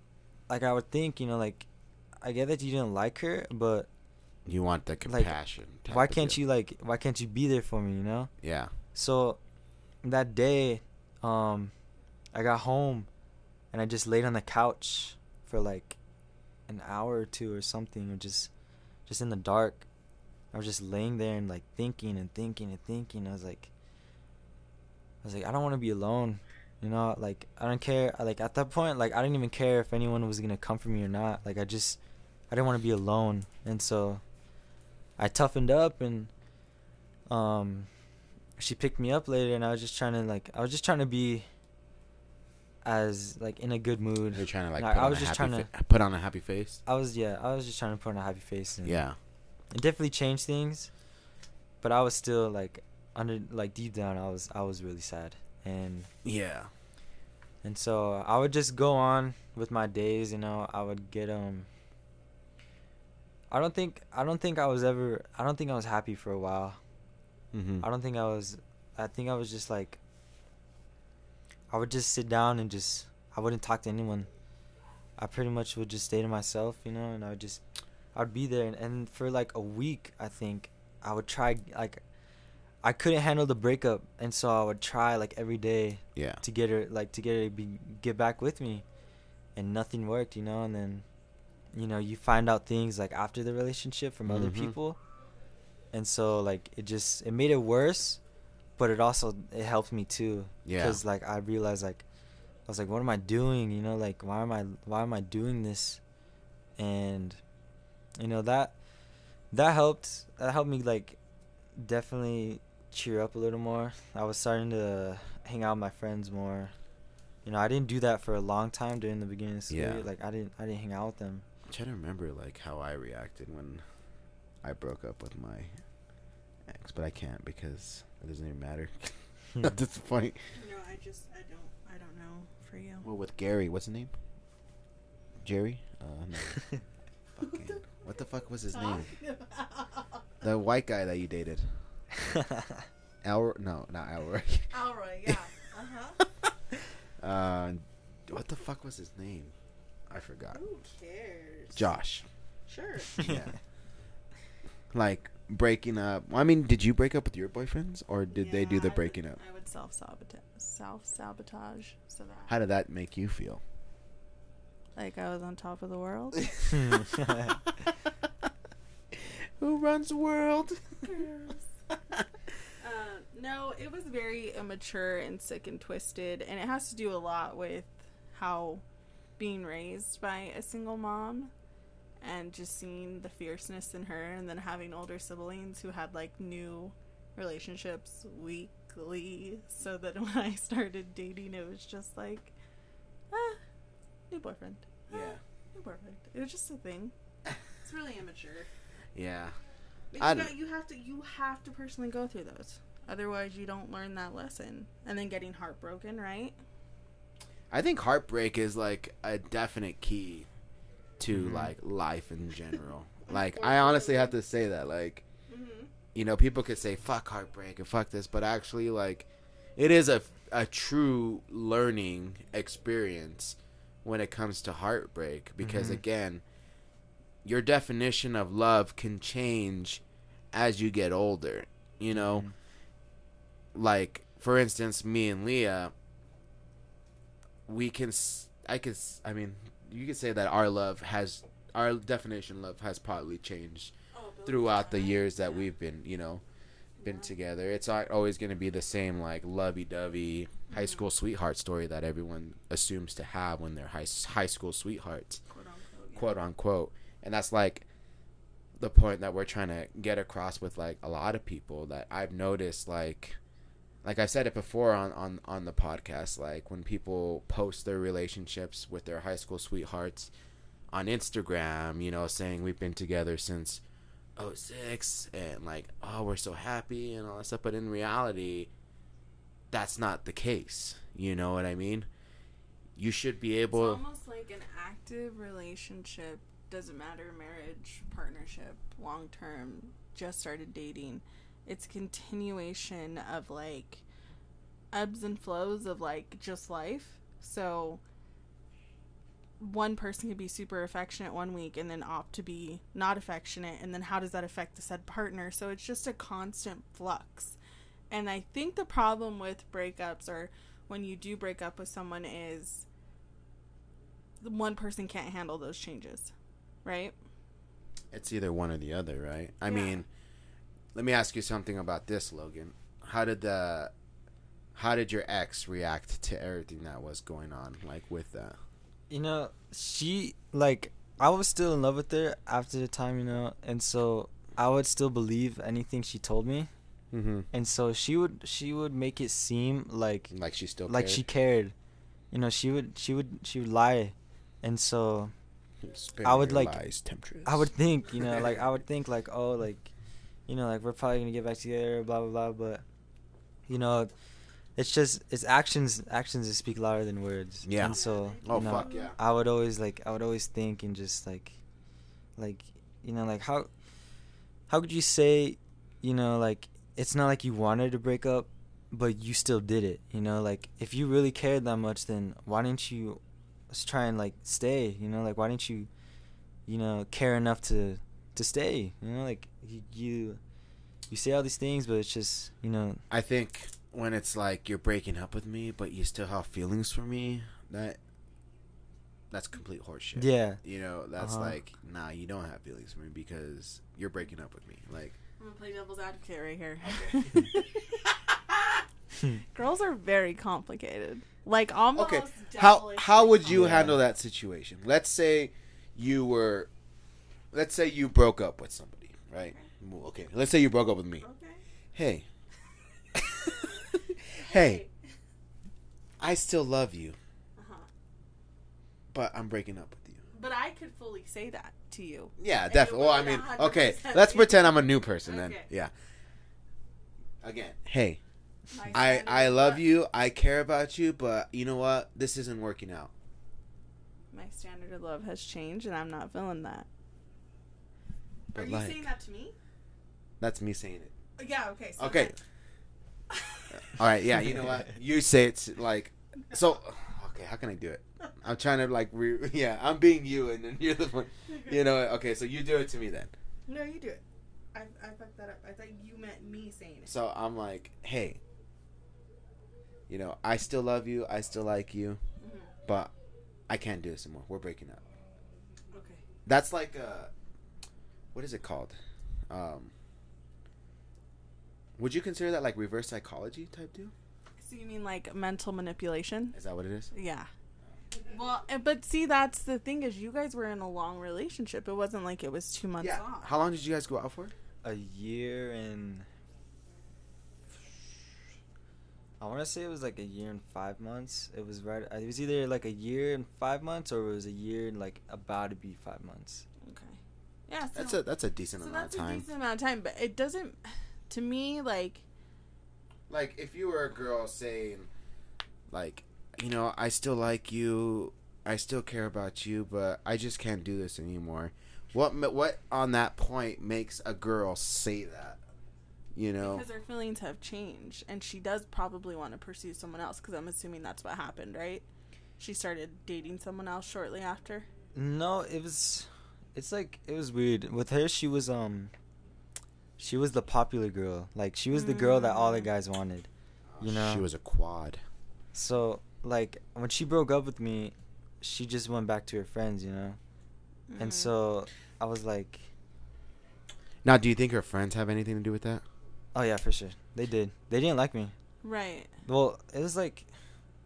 like I would think, you know, like I get that you didn't like her, but You want the Like, compassion. type why can't you like, why can't you be there for me? You know? Yeah. So that day, um, I got home and I just laid on the couch for like an hour or two or something, or just just in the dark. I was just laying there and like thinking and thinking and thinking. I was like, I was like, I don't want to be alone. You know, like I don't care. Like at that point, like I didn't even care if anyone was gonna come for me or not. Like I just, I didn't want to be alone, and so I toughened up and um she picked me up later and I was just trying to like I was just trying to be as like in a good mood. You're trying to like. Like, I was just trying fa- put on a happy face. I was yeah, I was just trying to put on a happy face and Yeah. It definitely changed things. But I was still like under like deep down I was I was really sad. And Yeah. and so I would just go on with my days, you know, I would get um I don't think I don't think I was ever I don't think I was happy for a while. Mm-hmm. I don't think I was. I think I was just like. I would just sit down and just. I wouldn't talk to anyone. I pretty much would just stay to myself, you know, and I would just. I would be there, and, and for like a week, I think I would try like. I couldn't handle the breakup, and so I would try like every day Yeah. to get her like to get her to be get back with me, and nothing worked, you know, and then, you know, you find out things like after the relationship from other Mhm. people, and so like it just it made it worse, but it also it helped me too, Yeah. because like I realized like, I was like, what am I doing? You know, like why am I why am I doing this, and, you know that, that helped that helped me like, definitely cheer up a little more. I was starting to hang out with my friends more. You know, I didn't do that for a long time during the beginning of school. Yeah. year. Like I didn't I didn't hang out with them. I'm trying to remember like how I reacted when I broke up with my ex, but I can't because it doesn't even matter at this point. No, I just I don't I don't know for you. Well, with Gary, what's his name? Jerry? Uh, no. What the fuck was his name? The white guy that you dated. Al? No, not Alroy. Alroy, yeah. Uh-huh. uh, what the fuck was his name? I forgot. Who cares? Josh. Sure. Yeah. like breaking up. I mean, did you break up with your boyfriends, or did they do Yeah, the I would- breaking up? I would self sabotage self sabotage so that How did that make you feel? Like I was on top of the world. Who runs the world? uh, no, it was very immature and sick and twisted, and it has to do a lot with how being raised by a single mom and just seeing the fierceness in her, and then having older siblings who had like new relationships weekly, so that when I started dating, it was just like, ah, new boyfriend. Ah, Yeah. new boyfriend. It was just a thing. It's really immature. Yeah. But I you, don't- you have to you have to personally go through those. Otherwise, you don't learn that lesson. And then getting heartbroken, right? I think heartbreak is like a definite key to Mhm. like life in general. like I honestly have to say that like Mm-hmm. you know people could say fuck heartbreak and fuck this, but actually like it is a a true learning experience when it comes to heartbreak because Mhm. again your definition of love can change as you get older. You know, Mhm. like for instance, me and Leah, we can, i could, i mean, you could say that our love has, our definition of love has probably changed throughout the years that we've been, you know, been together. It's not always going to be the same like lovey-dovey high mm-hmm. school sweetheart story that everyone assumes to have when they're high high school sweethearts quote unquote. yeah. quote unquote and that's like the point that we're trying to get across with like a lot of people that i've noticed like like i said it before on on on the podcast like when people post their relationships with their high school sweethearts on instagram you know saying we've been together since 06 and like oh we're so happy and all that stuff but in reality that's not the case you know what i mean you should be able It's almost like an active relationship. Doesn't matter, marriage, partnership, long term. Just started dating. It's continuation of like ebbs and flows of like just life. So one person could be super affectionate one week and then opt to be not affectionate and then how does that affect the said partner so it's just a constant flux and i think the problem with breakups or when you do break up with someone is the one person can't handle those changes right It's either one or the other, right? I Yeah. mean, let me ask you something about this, Logan. How did the how did your ex react to everything that was going on like with that? You know, she like I was still in love with her after the time, you know, and so I would still believe anything she told me, Mm-hmm. and so she would she would make it seem like Like she still like she cared, you know. She would she would she would lie, and so I would, like- lies. I would think, you know, like I would think like oh like, you know, like we're probably gonna get back together, blah blah blah, but you know, it's just it's actions actions that speak louder than words. Yeah. And so Oh know, fuck yeah. I would always like I would always think and just like like you know like how how could you say you know like it's not like you wanted to break up but you still did it you know like if you really cared that much then why didn't you try and like stay you know like why didn't you you know care enough to to stay you know like you you, you say all these things but it's just you know I think when it's like you're breaking up with me, but you still have feelings for me, that that's complete horseshit. yeah You know, that's Uh-huh. like, nah, you don't have feelings for me because you're breaking up with me. Like, I'm gonna play devil's advocate right here. Girls are very complicated. Like almost. okay, how how would you Yeah. handle that situation? Let's say you were, let's say you broke up with somebody, right? Well, Okay, let's say you broke up with me. Okay. Hey, hey, I still love you, Uh-huh. but I'm breaking up with you. But I could fully say that to you. Yeah, definitely. Well, I mean, okay, let's pretend I'm a new person then. Okay. Yeah. Again, hey, I I love you. I care about you, but you know what? This isn't working out. My standard of love has changed, and I'm not feeling that. But Are you like, saying that to me? that's me saying it. Yeah. Okay. So Okay. All right. Yeah. You know what? You say it's like, so. Okay. How can I do it? I'm trying to like, re- yeah. I'm being you, and then you're the one. You know. Okay. So you do it to me then. No, you do it. I I fucked that up. I thought you meant me saying it. So I'm like, hey. You know, I still love you. I still like you, Mhm. but I can't do this anymore. We're breaking up. Okay. That's like a, what is it called? Um, would you consider that like reverse psychology type deal? So you mean like mental manipulation? Is that what it is? Yeah. Well, eh, but see, that's the thing is, you guys were in a long relationship. It wasn't like it was two months Yeah. off. How long did you guys go out for? a year and I want to say it was like a year and five months. It was right. It was either like a year and five months, or it was a year and like about to be five months. Okay. Yeah. So, That's a that's a decent so amount of time. that's a decent amount of time, but it doesn't. To me, like Like if you were a girl saying, like, you know, I still like you, I still care about you, but I just can't do this anymore. What what on that point makes a girl say that? You know, because her feelings have changed, and she does probably want to pursue someone else. Because I'm assuming that's what happened, right? She started dating someone else shortly after. No, it was. It's like it was weird with her. She was um. She was the popular girl. Like she was the girl that all the Mm. guys wanted. You know. she was a quad. So like when she broke up with me, she just went back to her friends. You know. And Mhm. so I was like, Now, do you think her friends have anything to do with that? oh yeah, for sure. They did. They didn't like me. right. Well, it was like,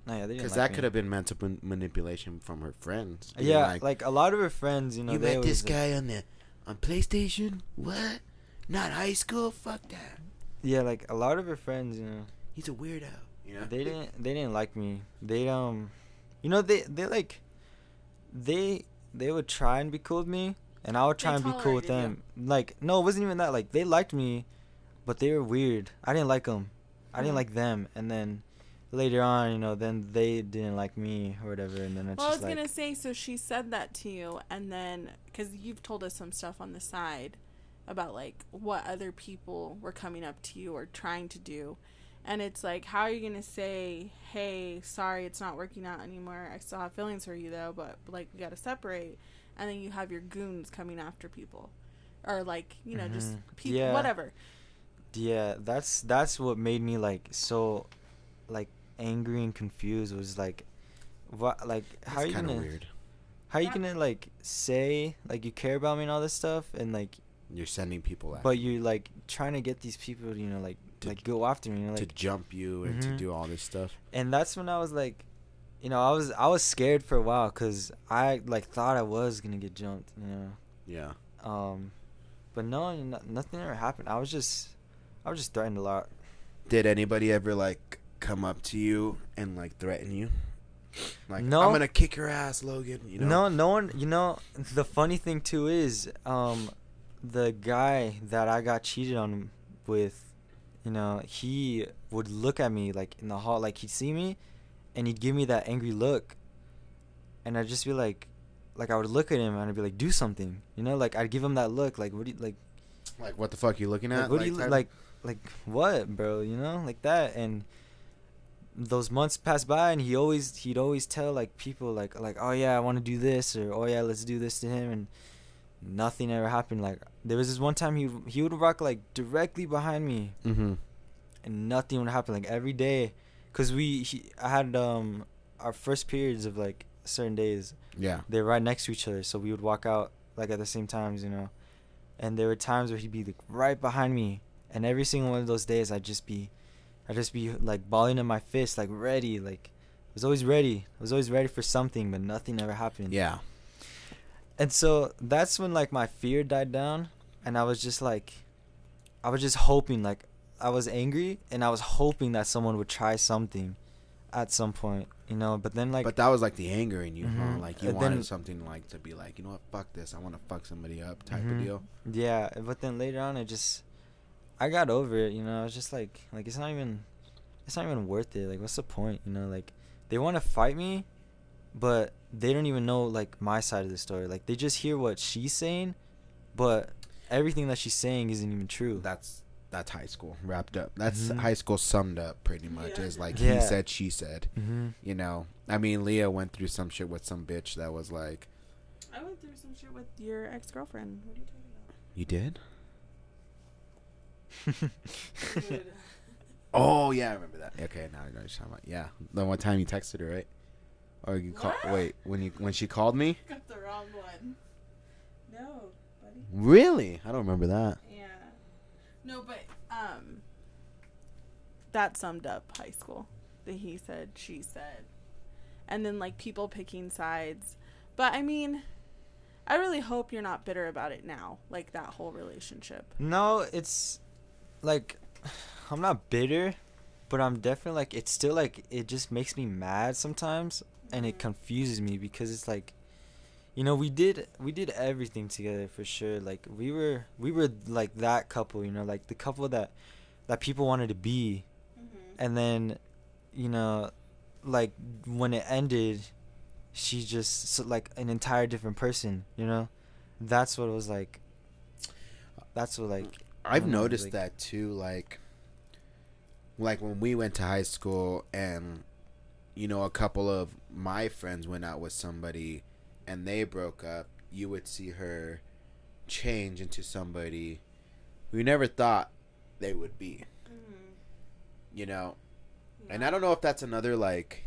no, yeah, they didn't. Because like that me. could have been mental man- manipulation from her friends. Yeah, like, a lot of her friends, you know, you they met this always, like- guy on the on PlayStation? What? Not high school? Fuck that. yeah, like a lot of her friends, you know, He's a weirdo. You know. they didn't they didn't like me. They um, you know, they they like, they they would try and be cool with me, and I would They try and be cool with tolerated them. Like no, it wasn't even that. Like they liked me, but they were weird. I didn't like them. I didn't Mhm. like them, and then later on, you know, then they didn't like me or whatever, and then it's Well, I was like, gonna say, so she said that to you, and then because you've told us some stuff on the side about like what other people were coming up to you or trying to do, and it's like, how are you gonna say, "Hey, sorry, it's not working out anymore. I still have feelings for you though, but like we gotta separate," and then you have your goons coming after people, or like you know just Mhm. people, Yeah. whatever. Yeah, that's that's what made me like so, like angry and confused. Was like, what like how are you gonna weird. how you That- gonna like say like you care about me and all this stuff and like You're sending people out but you're like trying to get these people you know like To- like go after me you know to jump you and to Mhm. do all this stuff. and that's when I was like, you know, I was I was scared for a while because I like thought I was gonna get jumped, you know. Yeah. Um, but no, no, nothing ever happened. I was just, I was just threatened a lot. Did anybody ever like come up to you and like threaten you? Like No. I'm gonna kick your ass, Logan. You know. No, no one. You know, the funny thing too is, um, the guy that I got cheated on with, you know, he would look at me like in the hall, like he'd see me, and he'd give me that angry look, and I'd just be like, like I would look at him and I'd be like, do something, you know, like I'd give him that look, like what do you like, Like what the fuck you looking at? like what do you type- like, like what, bro, you know, like that, and those months passed by and he always he'd always tell like people like like oh yeah I want to do this or oh yeah let's do this to him and nothing ever happened. Like there was this one time he he would rock like directly behind me. Mhm. and nothing would happen. Like every day. Cuz we he, I had um our first periods of like certain days. Yeah. they're right next to each other. So we would walk out like at the same times you know. And there were times where he'd be like right behind me. And every single one of those days I'd just be I'd just be like balling in my fist like ready. Like I was always ready. I was always ready for something but nothing ever happened. Yeah. And so that's when like my fear died down and I was just like I was just hoping like I was angry and I was hoping that someone would try something at some point you know but then like but that was like the anger in you, huh? Mhm. Like you Uh, wanted then- something like to be like, you know what, fuck this. I want to fuck somebody up, type Mhm. of deal. Yeah, but then later on, I just, I got over it. You know, I was just like, like it's not even, it's not even worth it. Like, what's the point? You know, like they want to fight me, but they don't even know like my side of the story. Like they just hear what she's saying, but everything that she's saying isn't even true. That's that's high school wrapped up. That's Mhm. high school summed up pretty much. Yeah. Is like Yeah. he said, she said. mm-hmm. You know, I mean, Leah went through some shit with some bitch that was like, I went through some shit with your ex girlfriend. What are you talking about? "You did? Oh yeah, I remember that. Okay, now I know what you're talking about. Yeah, the one time you texted her, right? Or you call? What? Wait, when you when she called me? Got the wrong one. No, buddy. Really? I don't remember that. Yeah. No, but um that summed up high school. The he said, she said. And then like people picking sides. But I mean, I really hope you're not bitter about it now, like that whole relationship. No, it's like I'm not bitter, but I'm definitely like it's still like it just makes me mad sometimes and it confuses me because it's like you know, we did we did everything together for sure. Like we were we were like that couple, you know, like the couple that that people wanted to be mm-hmm. and then you know like when it ended she just so, like an entire different person, you know? That's what it was like that's what like I I've don't know, noticed like- that too. Like, like when we went to high school, and you know, a couple of my friends went out with somebody, and they broke up. You would see her change into somebody we never thought they would be. Mm-hmm. You know, and I don't know if that's another like.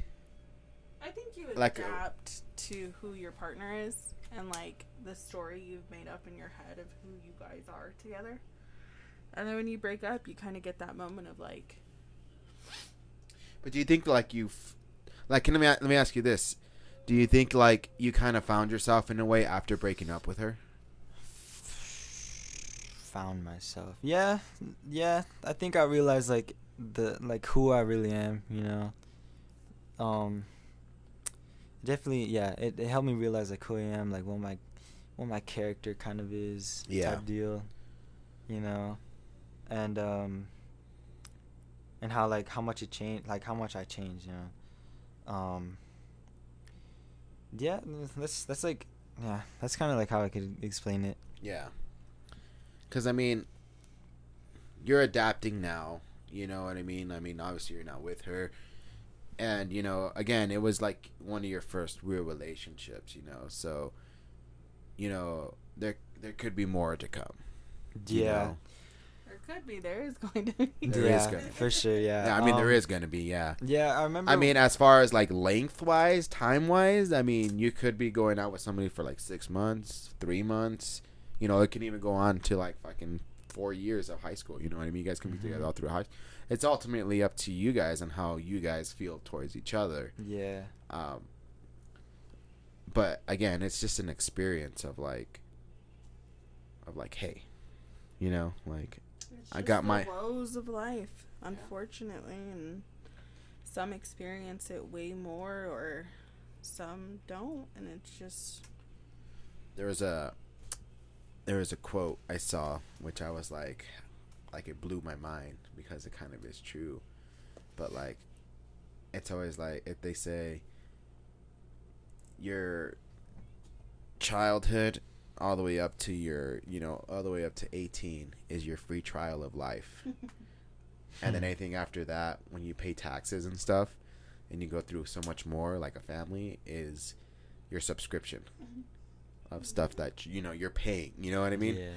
I think you Like a- adapt to who your partner is and like the story you've made up in your head of who you guys are together. And then when you break up, you kind of get that moment of like, But do you think like you, have like, let me let me ask you this: Do you think like you kind of found yourself in a way after breaking up with her? found myself. Yeah, yeah. I think I realized like the like who I really am. You know. Um. Definitely, yeah. It, it helped me realize like who I am, like what my what my character kind of is. Yeah. Type deal. You know, and um. And how like how much it changed, like how much I changed. You know. Um. Yeah, that's that's like yeah, that's kind of like how I could explain it. Yeah. Because, I mean, you're adapting now. You know what I mean? I mean, obviously, you're not with her. And, you know, again, it was like one of your first real relationships, you know? So, you know, there there could be more to come. Yeah. know? There Could be. There is going to be. There yeah, is gonna be. for sure. Yeah. Yeah, I mean there Um, is gonna be, yeah. Yeah, I remember. I mean, as far as like lengthwise, time wise, I mean, you could be going out with somebody for like six months, three months. You know, it can even go on to like fucking four years of high school. You know what I mean? You guys can be Mhm. together all through high. It's ultimately up to you guys and how you guys feel towards each other. yeah, Um, but again, it's just an experience of like, of like, hey, you know, like It's I got my- woes of life, unfortunately, and some experience it way more, or some don't, and it's just there was a there was a quote I saw which I was like like it blew my mind because it kind of is true. But like it's always like if they say your childhood all the way up to your you know all the way up to 18 is your free trial of life. And then hmm. anything after that when you pay taxes and stuff and you go through so much more like a family is your subscription mm-hmm. of stuff that you know you're paying you know what i mean? Yeah,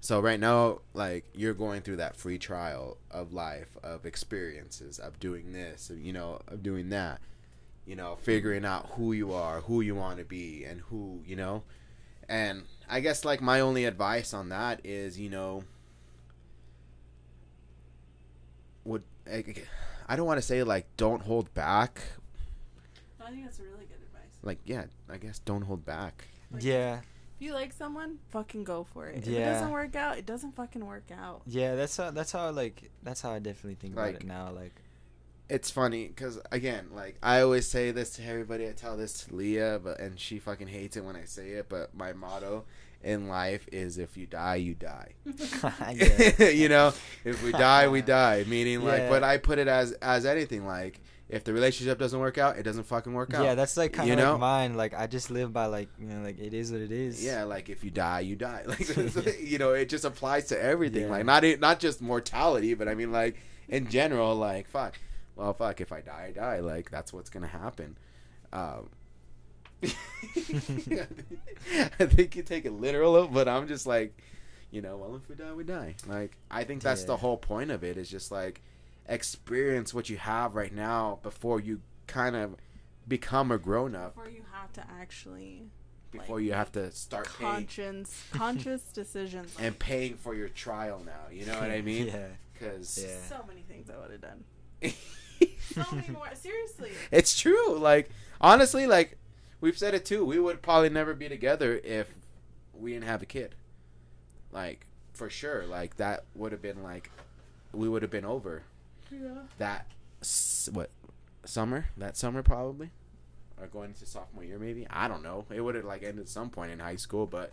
so right now like you're going through that free trial of life of experiences of doing this of, you know of doing that you know figuring out who you are who you want to be and who you know and i guess like my only advice on that is you know would I, I don't want to say like don't hold back I think that's really good advice. like yeah i guess don't hold back Like- yeah, If you like someone, fucking go for it. If it doesn't work out, it doesn't fucking work out. yeah. That's how. That's how. Like, that's how I definitely think Like- about it now. Like, it's funny because again like i always say this to everybody i tell this to leah but and she fucking hates it when i say it but my motto in life is if you die you die you know if we die we die meaning like Yeah. but i put it as as anything like if the relationship doesn't work out it doesn't fucking work out yeah. That's like kind You of know? like mine. Like, I just live by like you know, like it is what it is. yeah like if you die you die like you know it just applies to everything Yeah. like not not just mortality but i mean like in general like fuck well fuck if i die i die like that's what's gonna happen um i think you take it literal but i'm just like you know well if we die we die like i think that's the whole point of it is just like experience what you have right now before you kind of become a grown-up Before you have to actually before like, you have to start paying conscience conscious decisions. and paying for your trial now. You know what I mean? yeah. Because Yeah. So many things I would have done. So many more. Seriously. it's true. Like honestly, like we've said it too. We would probably never be together if we didn't have a kid. Like for sure. Like that would have been like we would have been over Yeah. that what summer that summer probably or going into sophomore year maybe i don't know it would have like ended some point in high school but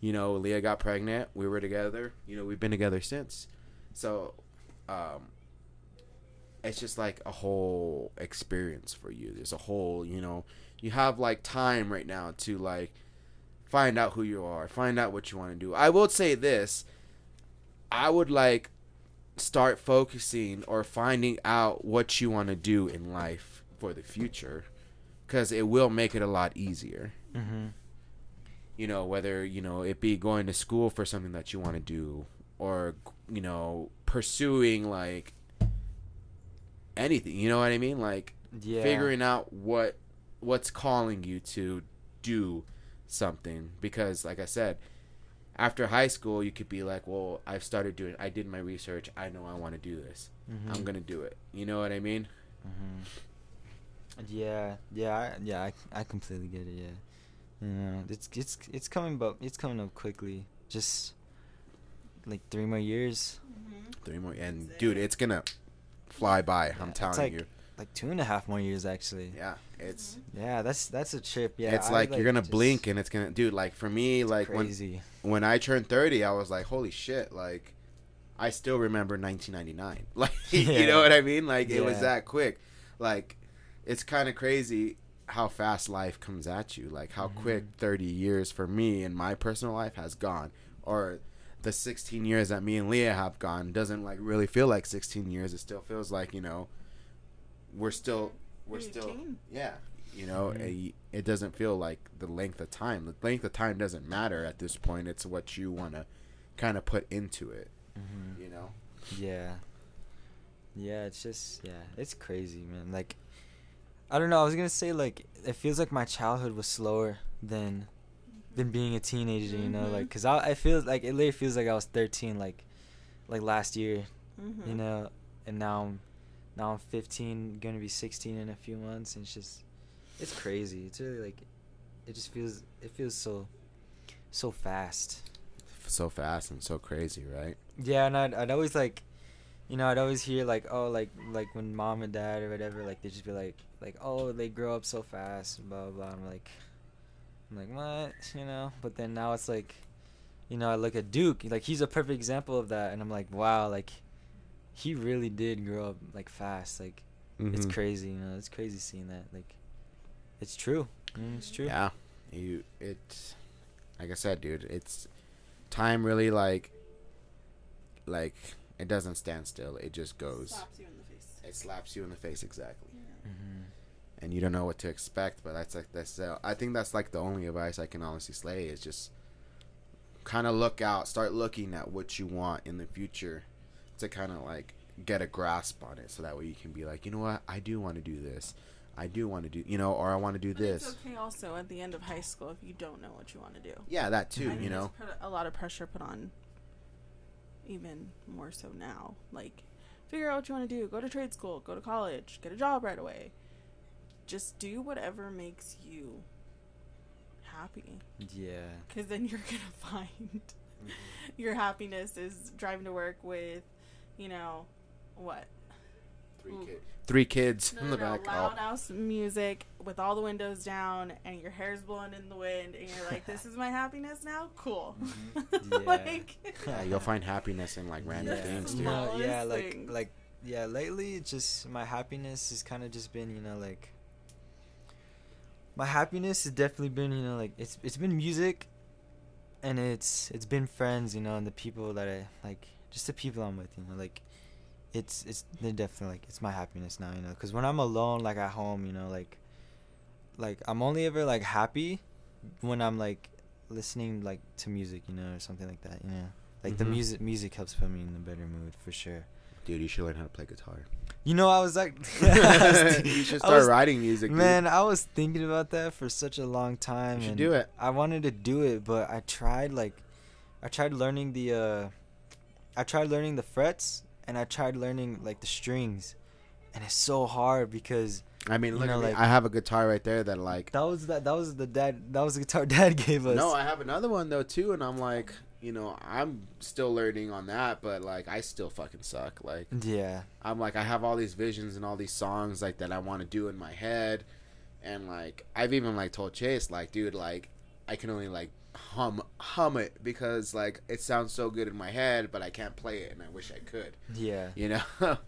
you know leah got pregnant we were together you know we've been together since so um it's just like a whole experience for you. There's a whole you know you have like time right now to like find out who you are find out what you want to do. I will say this i would like start focusing or finding out what you want to do in life for the future because it will make it a lot easier. Mm-hmm. you know whether you know it be going to school for something that you want to do or you know pursuing like anything you know what i mean like Yeah. figuring out what what's calling you to do something because like i said after high school you could be like well i've started doing i did my research i know i want to do this Mhm. i'm gonna do it you know what i mean hmm Yeah, yeah, I, yeah. I, I completely get it. Yeah, you know, it's it's it's coming, but it's coming up quickly. Just like three more years, three more and dude it's gonna fly by Yeah, i'm telling like- you like two and a half more years actually. yeah it's Yeah, that's that's a trip. Yeah, it's I, like, you're gonna just- blink and it's gonna dude like for me like when crazy. when i turned 30 i was like holy shit like i still remember 1999 like you know what i mean like it was that quick like it's kind of crazy how fast life comes at you like how quick Mhm. 30 years for me in my personal life has gone or the 16 years that me and leah have gone doesn't like really feel like 16 years it still feels like you know we're still we're You're a still yeah you know Mhm. it, it doesn't feel like the length of time the length of time doesn't matter at this point it's what you want to kind of put into it Mhm. You know. Yeah. Yeah, it's just yeah, it's crazy, man. Like I don't know, I was going to say like it feels like my childhood was slower than than being a teenager, you know, like cuz I I feel like it literally feels like I was 13 like like last year, Mhm. you know, and now I'm now I'm 15, going to be 16 in a few months and it's just it's crazy. It's really like it just feels it feels so so fast. So fast and so crazy, right? Yeah, and I'd, I'd always like, you know, I'd always hear like, oh, like like when mom and dad or whatever, like they just be like, like, oh, they grow up so fast, blah blah. blah. I'm like, I'm like, what, you know? But then now it's like, you know, I look at Duke, like he's a perfect example of that, and I'm like, wow, like, he really did grow up like fast, like, it's Mhm. crazy, you know, it's crazy seeing that, like, it's true, mm, it's true. Yeah, you it's, Like I said, dude, it's time really like. Like it doesn't stand still; it just goes. Slaps you in the face. It slaps you in the face exactly, Yeah. And you don't know what to expect. But that's like that's. Uh, I think that's like the only advice I can honestly say is just. Kind of look out, start looking at what you want in the future, to kind of like get a grasp on it, so that way you can be like, you know what, I do want to do this, I do want to do, you know, or I want to do But this. It's okay also at the end of high school if you don't know what you want to do. Yeah, that too. think You know, put a lot of pressure put on even more so now. Like figure out what you want to do, go to trade school, go to college, get a job right away. Just do whatever makes you happy Yeah. cuz then you're going to find your happiness is driving to work with, you know, what? three Ooh. kids, three kids No, in the no, back. loud Oh. house music with all the windows down and your hair's blowing in the wind and you're like, "This is my happiness now." Cool. Mhm. Yeah. like, Yeah, you'll find happiness in like random Yeah. things, dude. No, yeah, like like yeah, lately it's just my happiness has kind of just been, you know, like my happiness has definitely been, you know, like it's it's been music and it's it's been friends, you know, and the people that I like just the people I'm with, you know, like it's it's they're definitely like it's my happiness now, you know, cuz when I'm alone like at home, you know, like like I'm only ever like happy when I'm like listening like to music, you know, or something like that, you know. Like the Mhm. music music helps put me in a better mood for sure. Dude, you should learn how to play guitar. You know, I was like, you should start was- writing music, dude. Man, I was thinking about that for such a long time. You should do it. I wanted to do it, but I tried like, I tried learning the, uh, I tried learning the frets, and I tried learning like the strings, and it's so hard because I mean, you look know, at me. like- I have a guitar right there that like. that was that that was the dad that was the guitar dad gave us. No, I have another one though too, and I'm like, you know, I'm still learning on that, but like, I still fucking suck. Like, yeah, I'm like, I have all these visions and all these songs like that I want to do in my head, and like, I've even like told Chase, like, dude, like, I can only like hum hum it because like it sounds so good in my head, but I can't play it, and I wish I could, yeah, you know.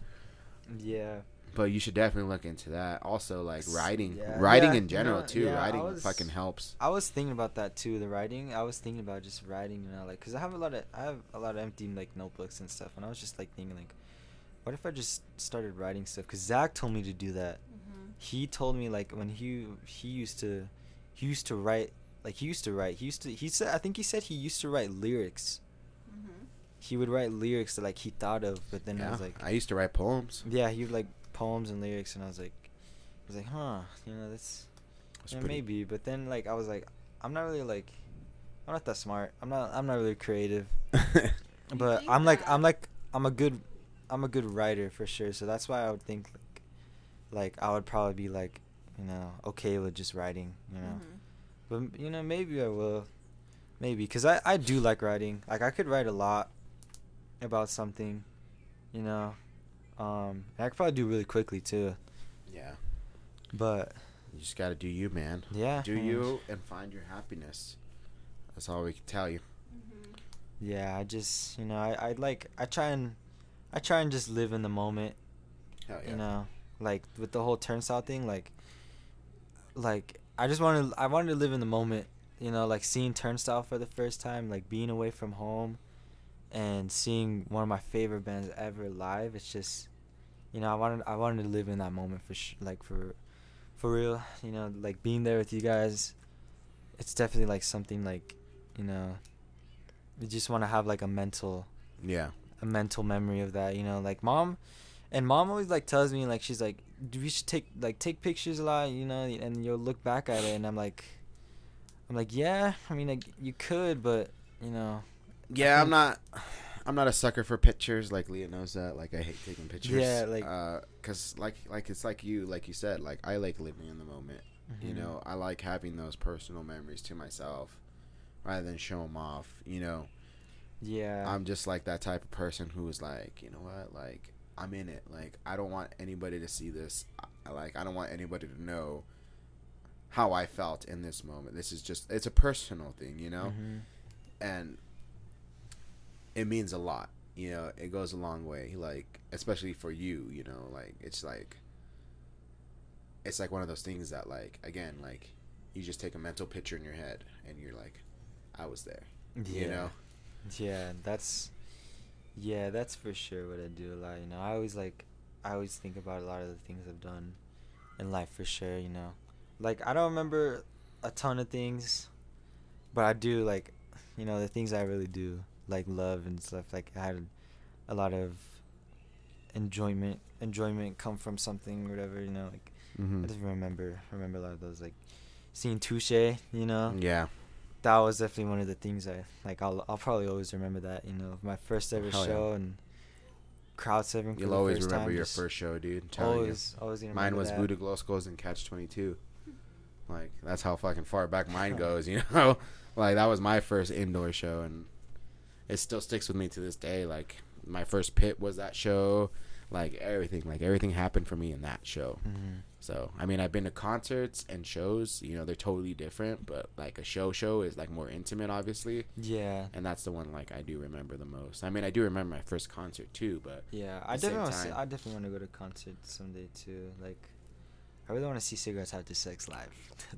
yeah. But you should definitely look into that. Also, like writing, yeah. writing Yeah, in general yeah, too. yeah, writing was- fucking helps. I was thinking about that too. The writing. I was thinking about just writing, you know, like, cause I have a lot of, I have a lot of empty like notebooks and stuff, and I was just like thinking, like, what if I just started writing stuff? Cause Zach told me to do that. Mm-hmm. He told me like when he he used to, he used to write, like he used to write. He used to. He said, I think he said he used to write lyrics. Mm-hmm. He would write lyrics that like he thought of, but then I was like, I used to write poems. yeah, he would like poems and lyrics, and I was like, I was like, huh, you know, that's. It's Yeah, pretty- maybe, but then like I was like, I'm not really like, I'm not that smart. I'm not. I'm not really creative. But I'm like, I'm like, I'm a good, I'm a good writer for sure. So that's why I would think like, like I would probably be like, you know, okay with just writing, you know. Mm-hmm. But you know, maybe I will, maybe because I I do like writing. Like I could write a lot about something, you know. Um, I could probably do really quickly too. yeah, But you just gotta do you, man. yeah, do man. you and find your happiness. That's all we can tell you. Mm-hmm. Yeah, I just you know I I like I try and I try and just live in the moment. Hell yeah. You know, like with the whole turnstile thing, like like I just wanted I wanted to live in the moment. You know, like seeing turnstile for the first time, like being away from home, and seeing one of my favorite bands ever live. It's just, you know, I wanted I wanted to live in that moment for sh- like for for real. You know, like being there with you guys. It's definitely like something like, you know, you just want to have like a mental Yeah. a mental memory of that. You know, like mom, and mom always like tells me like she's like, we should take like take pictures a lot. You know, and you'll look back at it, and I'm like, I'm like, yeah. I mean, like you could, but you know. Yeah, I'm not. I'm not a sucker for pictures. Like Leah knows that. Like I hate taking pictures. Yeah, like- uh, cause like like it's like you like you said. Like I like living in the moment. You Mhm. know, I like having those personal memories to myself, rather than show them off. You know, Yeah. I'm just like that type of person who is like, you know what, like I'm in it. Like I don't want anybody to see this. I, like I don't want anybody to know how I felt in this moment. This is just it's a personal thing, you know, Mhm. and it means a lot. You know, it goes a long way. Like especially for you, you know, like it's like it's like one of those things that like again like you just take a mental picture in your head and you're like I was there. Yeah. You know. Yeah, that's yeah, that's for sure what I do a lot. You know, I always like I always think about a lot of the things I've done in life for sure. You know, like I don't remember a ton of things, but I do like you know the things I really do like love and stuff. Like I had a lot of enjoyment enjoyment come from something or whatever. You know, like Mm-hmm. I just remember remember a lot of those like seeing Touche. You know, Yeah. that was definitely one of the things I like. I'll I'll probably always remember that. You know, my first ever Hell yeah. show and crowd surfing. You'll always remember time, your first show, dude. I'm Always, always gonna Mine was that. Voodoo Glow Skulls and Catch 22. Like, that's how fucking far back mine goes, you know? like, that was my first indoor show, and it still sticks with me to this day. Like, my first pit was that show. Like, everything. Like, everything happened for me in that show. Mhm. So, I mean, I've been to concerts and shows. You know, they're totally different, but, like, a show show is, like, more intimate, obviously. Yeah, And that's the one, like, I do remember the most. I mean, I do remember my first concert, too, but yeah. I definitely want to. See, time. I definitely want to go to concert someday too. Like, I really want to see Cigarettes After Sex live.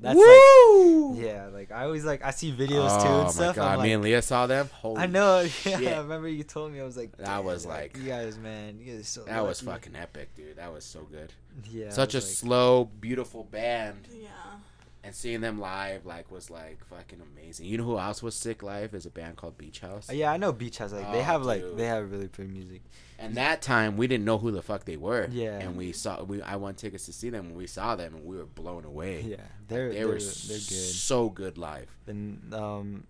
That's Woo! like, yeah. Like I always like I see videos too oh and stuff. Oh my god, I'm me like, and Leah saw them. Holy I know. Yeah, shit. I remember you told me. I was like, That was like- you guys, man. You guys are so. That was fucking epic, dude. That was so good. Yeah. Such a like- slow, beautiful band, Yeah. And seeing them live like was like fucking amazing. You know who else was sick live? Is a band called Beach House. Yeah, I know Beach House. Like they Oh, have like they have really pretty music. And that time we didn't know who the fuck they were. Yeah. And we saw we I won tickets to see them. and we saw them, and we were blown away. Yeah, they're they they're, were they're good. so good live. And um,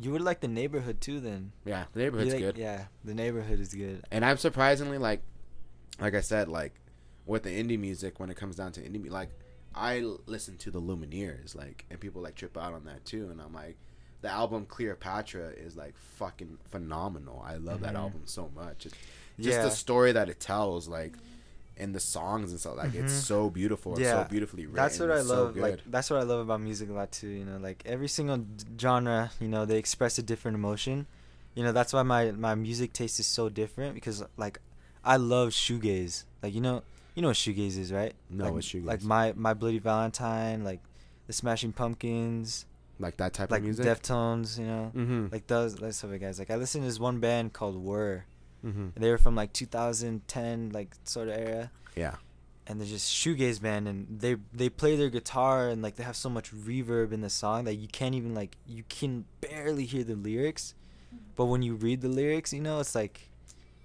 you would like the neighborhood too. Then Yeah, the neighborhood's like- good. Yeah, the neighborhood is good. and I'm surprisingly like, like I said, like with the indie music when it comes down to indie, like I listen to the Lumineers, like, and people like trip out on that too, and I'm like, the album Cleopatra is like fucking phenomenal. I love that Mhm. album so much. It's just yeah, the story that it tells, like, and the songs and stuff, like, it's Mhm. so beautiful, Yeah, so beautifully written. that's what I it's so love. like that's what I love about music a lot too. You know, like every single genre, you know, they express a different emotion. You know, that's why my my music taste is so different because like I love shoegaze. Like you know, you know what shoegaze is, right? No, like, what's shoegaze? Like my my Bloody Valentine, like the Smashing Pumpkins, like that type like of music. Deftones. You know, mm-hmm. like those those type of guys. Like I listen to this one band called Whirr. mm-hmm. They were from like 2010, like sort of era, Yeah. and they're just shoegaze band, and they they play their guitar and like they have so much reverb in the song that you can't even like you can barely hear the lyrics, but when you read the lyrics, you know it's like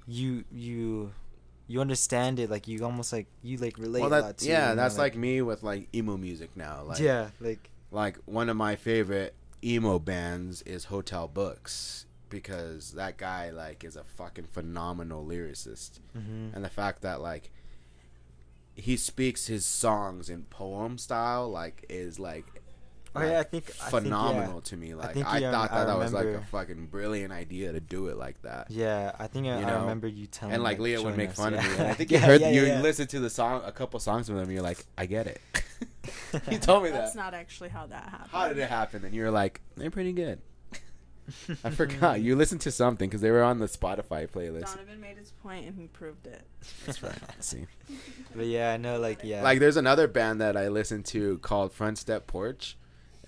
you you you understand it like you almost like you like relate Well, a lot that to yeah, you know, that's like, me with like emo music now. Like, yeah like like one of my favorite emo bands is Hotel Books because that guy like is a fucking phenomenal lyricist mhm. and the fact that like he speaks his songs in poem style like is like Oh, yeah, I like, think- I think, yeah. phenomenal to me like think I, um, thought I that that was like a fucking brilliant idea to do it like that yeah I think I, You I know? remember you telling and like me, Leah would make us, fun of me and I think Yeah, you heard yeah, you yeah. listened to the song a couple songs from them and you're like I get it he told me that That's not actually how that happened. How did it happen? And you were like, they're pretty good. I forgot. You listened to something because they were on the Spotify playlist. Donovan made his point and he proved it. That's right. See, But yeah, I know, like yeah, like there's another band that I listen to called Front Step Porch,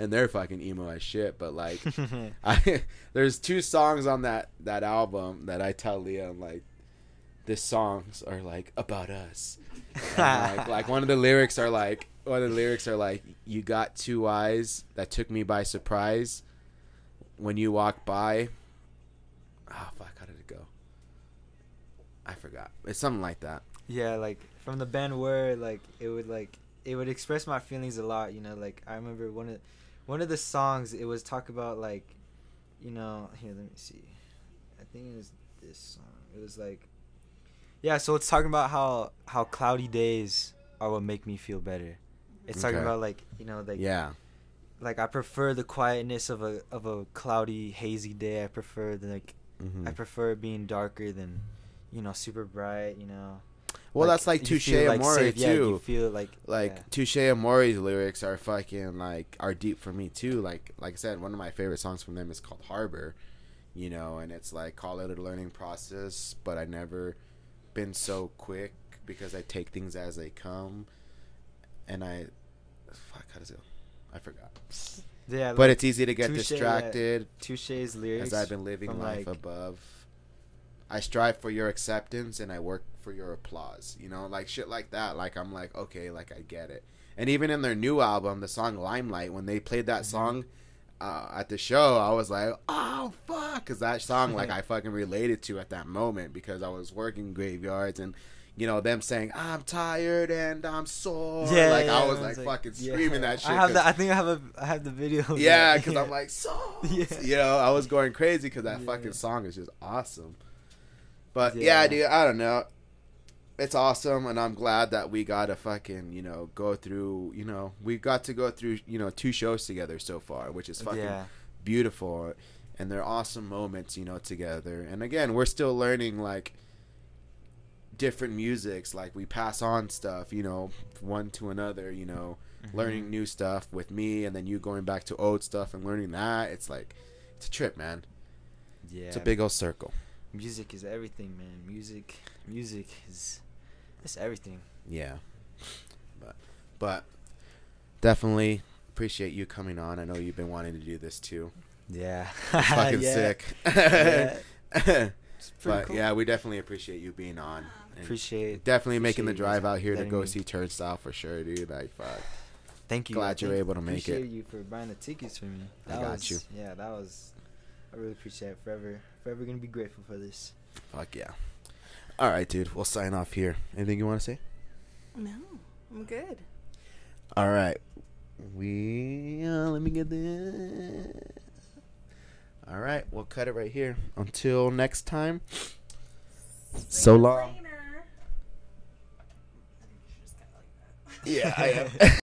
and they're fucking emo as shit. But like, I there's two songs on that that album that I tell Leah, I'm like, these songs are like about us. Like, like one of the lyrics are like one of the lyrics are like you got two eyes that took me by surprise when you walk by oh fuck how did it go I forgot. It's something like that. Yeah, like from the band where like it would like it would express my feelings a lot. You know, like I remember one of one of the songs. It was talk about like, you know, here let me see. I think it was this song. It was like, yeah. So it's talking about how how cloudy days are what make me feel better. It's talking about like you know like yeah. like I prefer the quietness of a of a cloudy hazy day. I prefer the like Mhm. I prefer being darker than you know super bright. You know. Well, that's like Touche like, Amore safe. Yeah, you too. feel like like yeah. Touche Amore's lyrics are fucking like are deep for me too. Like like I said, one of my favorite songs from them is called Harbor, you know, and it's like call it a learning process, but I never been so quick because I take things as they come, and I fuck how does it? go? I forgot. yeah. But it's easy to get Touche, yeah. distracted Touche's lyrics. as I've been living life like- above. I strive for your acceptance and I work for your applause. You know, like shit like that. Like I'm like, okay, like I get it. And even in their new album, the song Limelight, when they played that Mhm. song uh, at the show, I was like, oh fuck, because that song like I fucking related to at that moment because I was working graveyards and. You know them saying I'm tired and I'm sore. Yeah, like yeah, I was like, like- fucking yeah. screaming that shit. I have the. I think I have a. I have the video. yeah, because I'm like so. Yeah. You know, I was going crazy because that Yeah. fucking song is just awesome. But yeah. Yeah. dude, I don't know. It's awesome, and I'm glad that we got to fucking you know go through. You know, we got to go through you know two shows together so far, which is fucking yeah. beautiful, and they're awesome moments you know together. And again, we're still learning like different musics like we pass on stuff you know one to another you know Mhm. learning new stuff with me and then you going back to old stuff and learning that it's like it's a trip man Yeah. it's a big old circle Music is everything, man. Music. Music is. It's everything. yeah but but definitely appreciate you coming on i know you've been wanting to do this too Yeah. fucking sick Yeah. But cool. yeah we definitely appreciate you being on uh-huh. Appreciate. definitely making the appreciate you guys drive out here to go me- see turnstile for sure dude like fuck Thank you. glad you were able to make it. Appreciate you for buying the tickets for me. I got was, you. Yeah, that was. I really appreciate it. Forever, forever gonna be grateful for this. fuck yeah all right dude we'll sign off here anything you want to say No, I'm good. All right. We uh, let me get this. All right, we'll cut it right here. Until next time. So long. Later. Yeah, I am.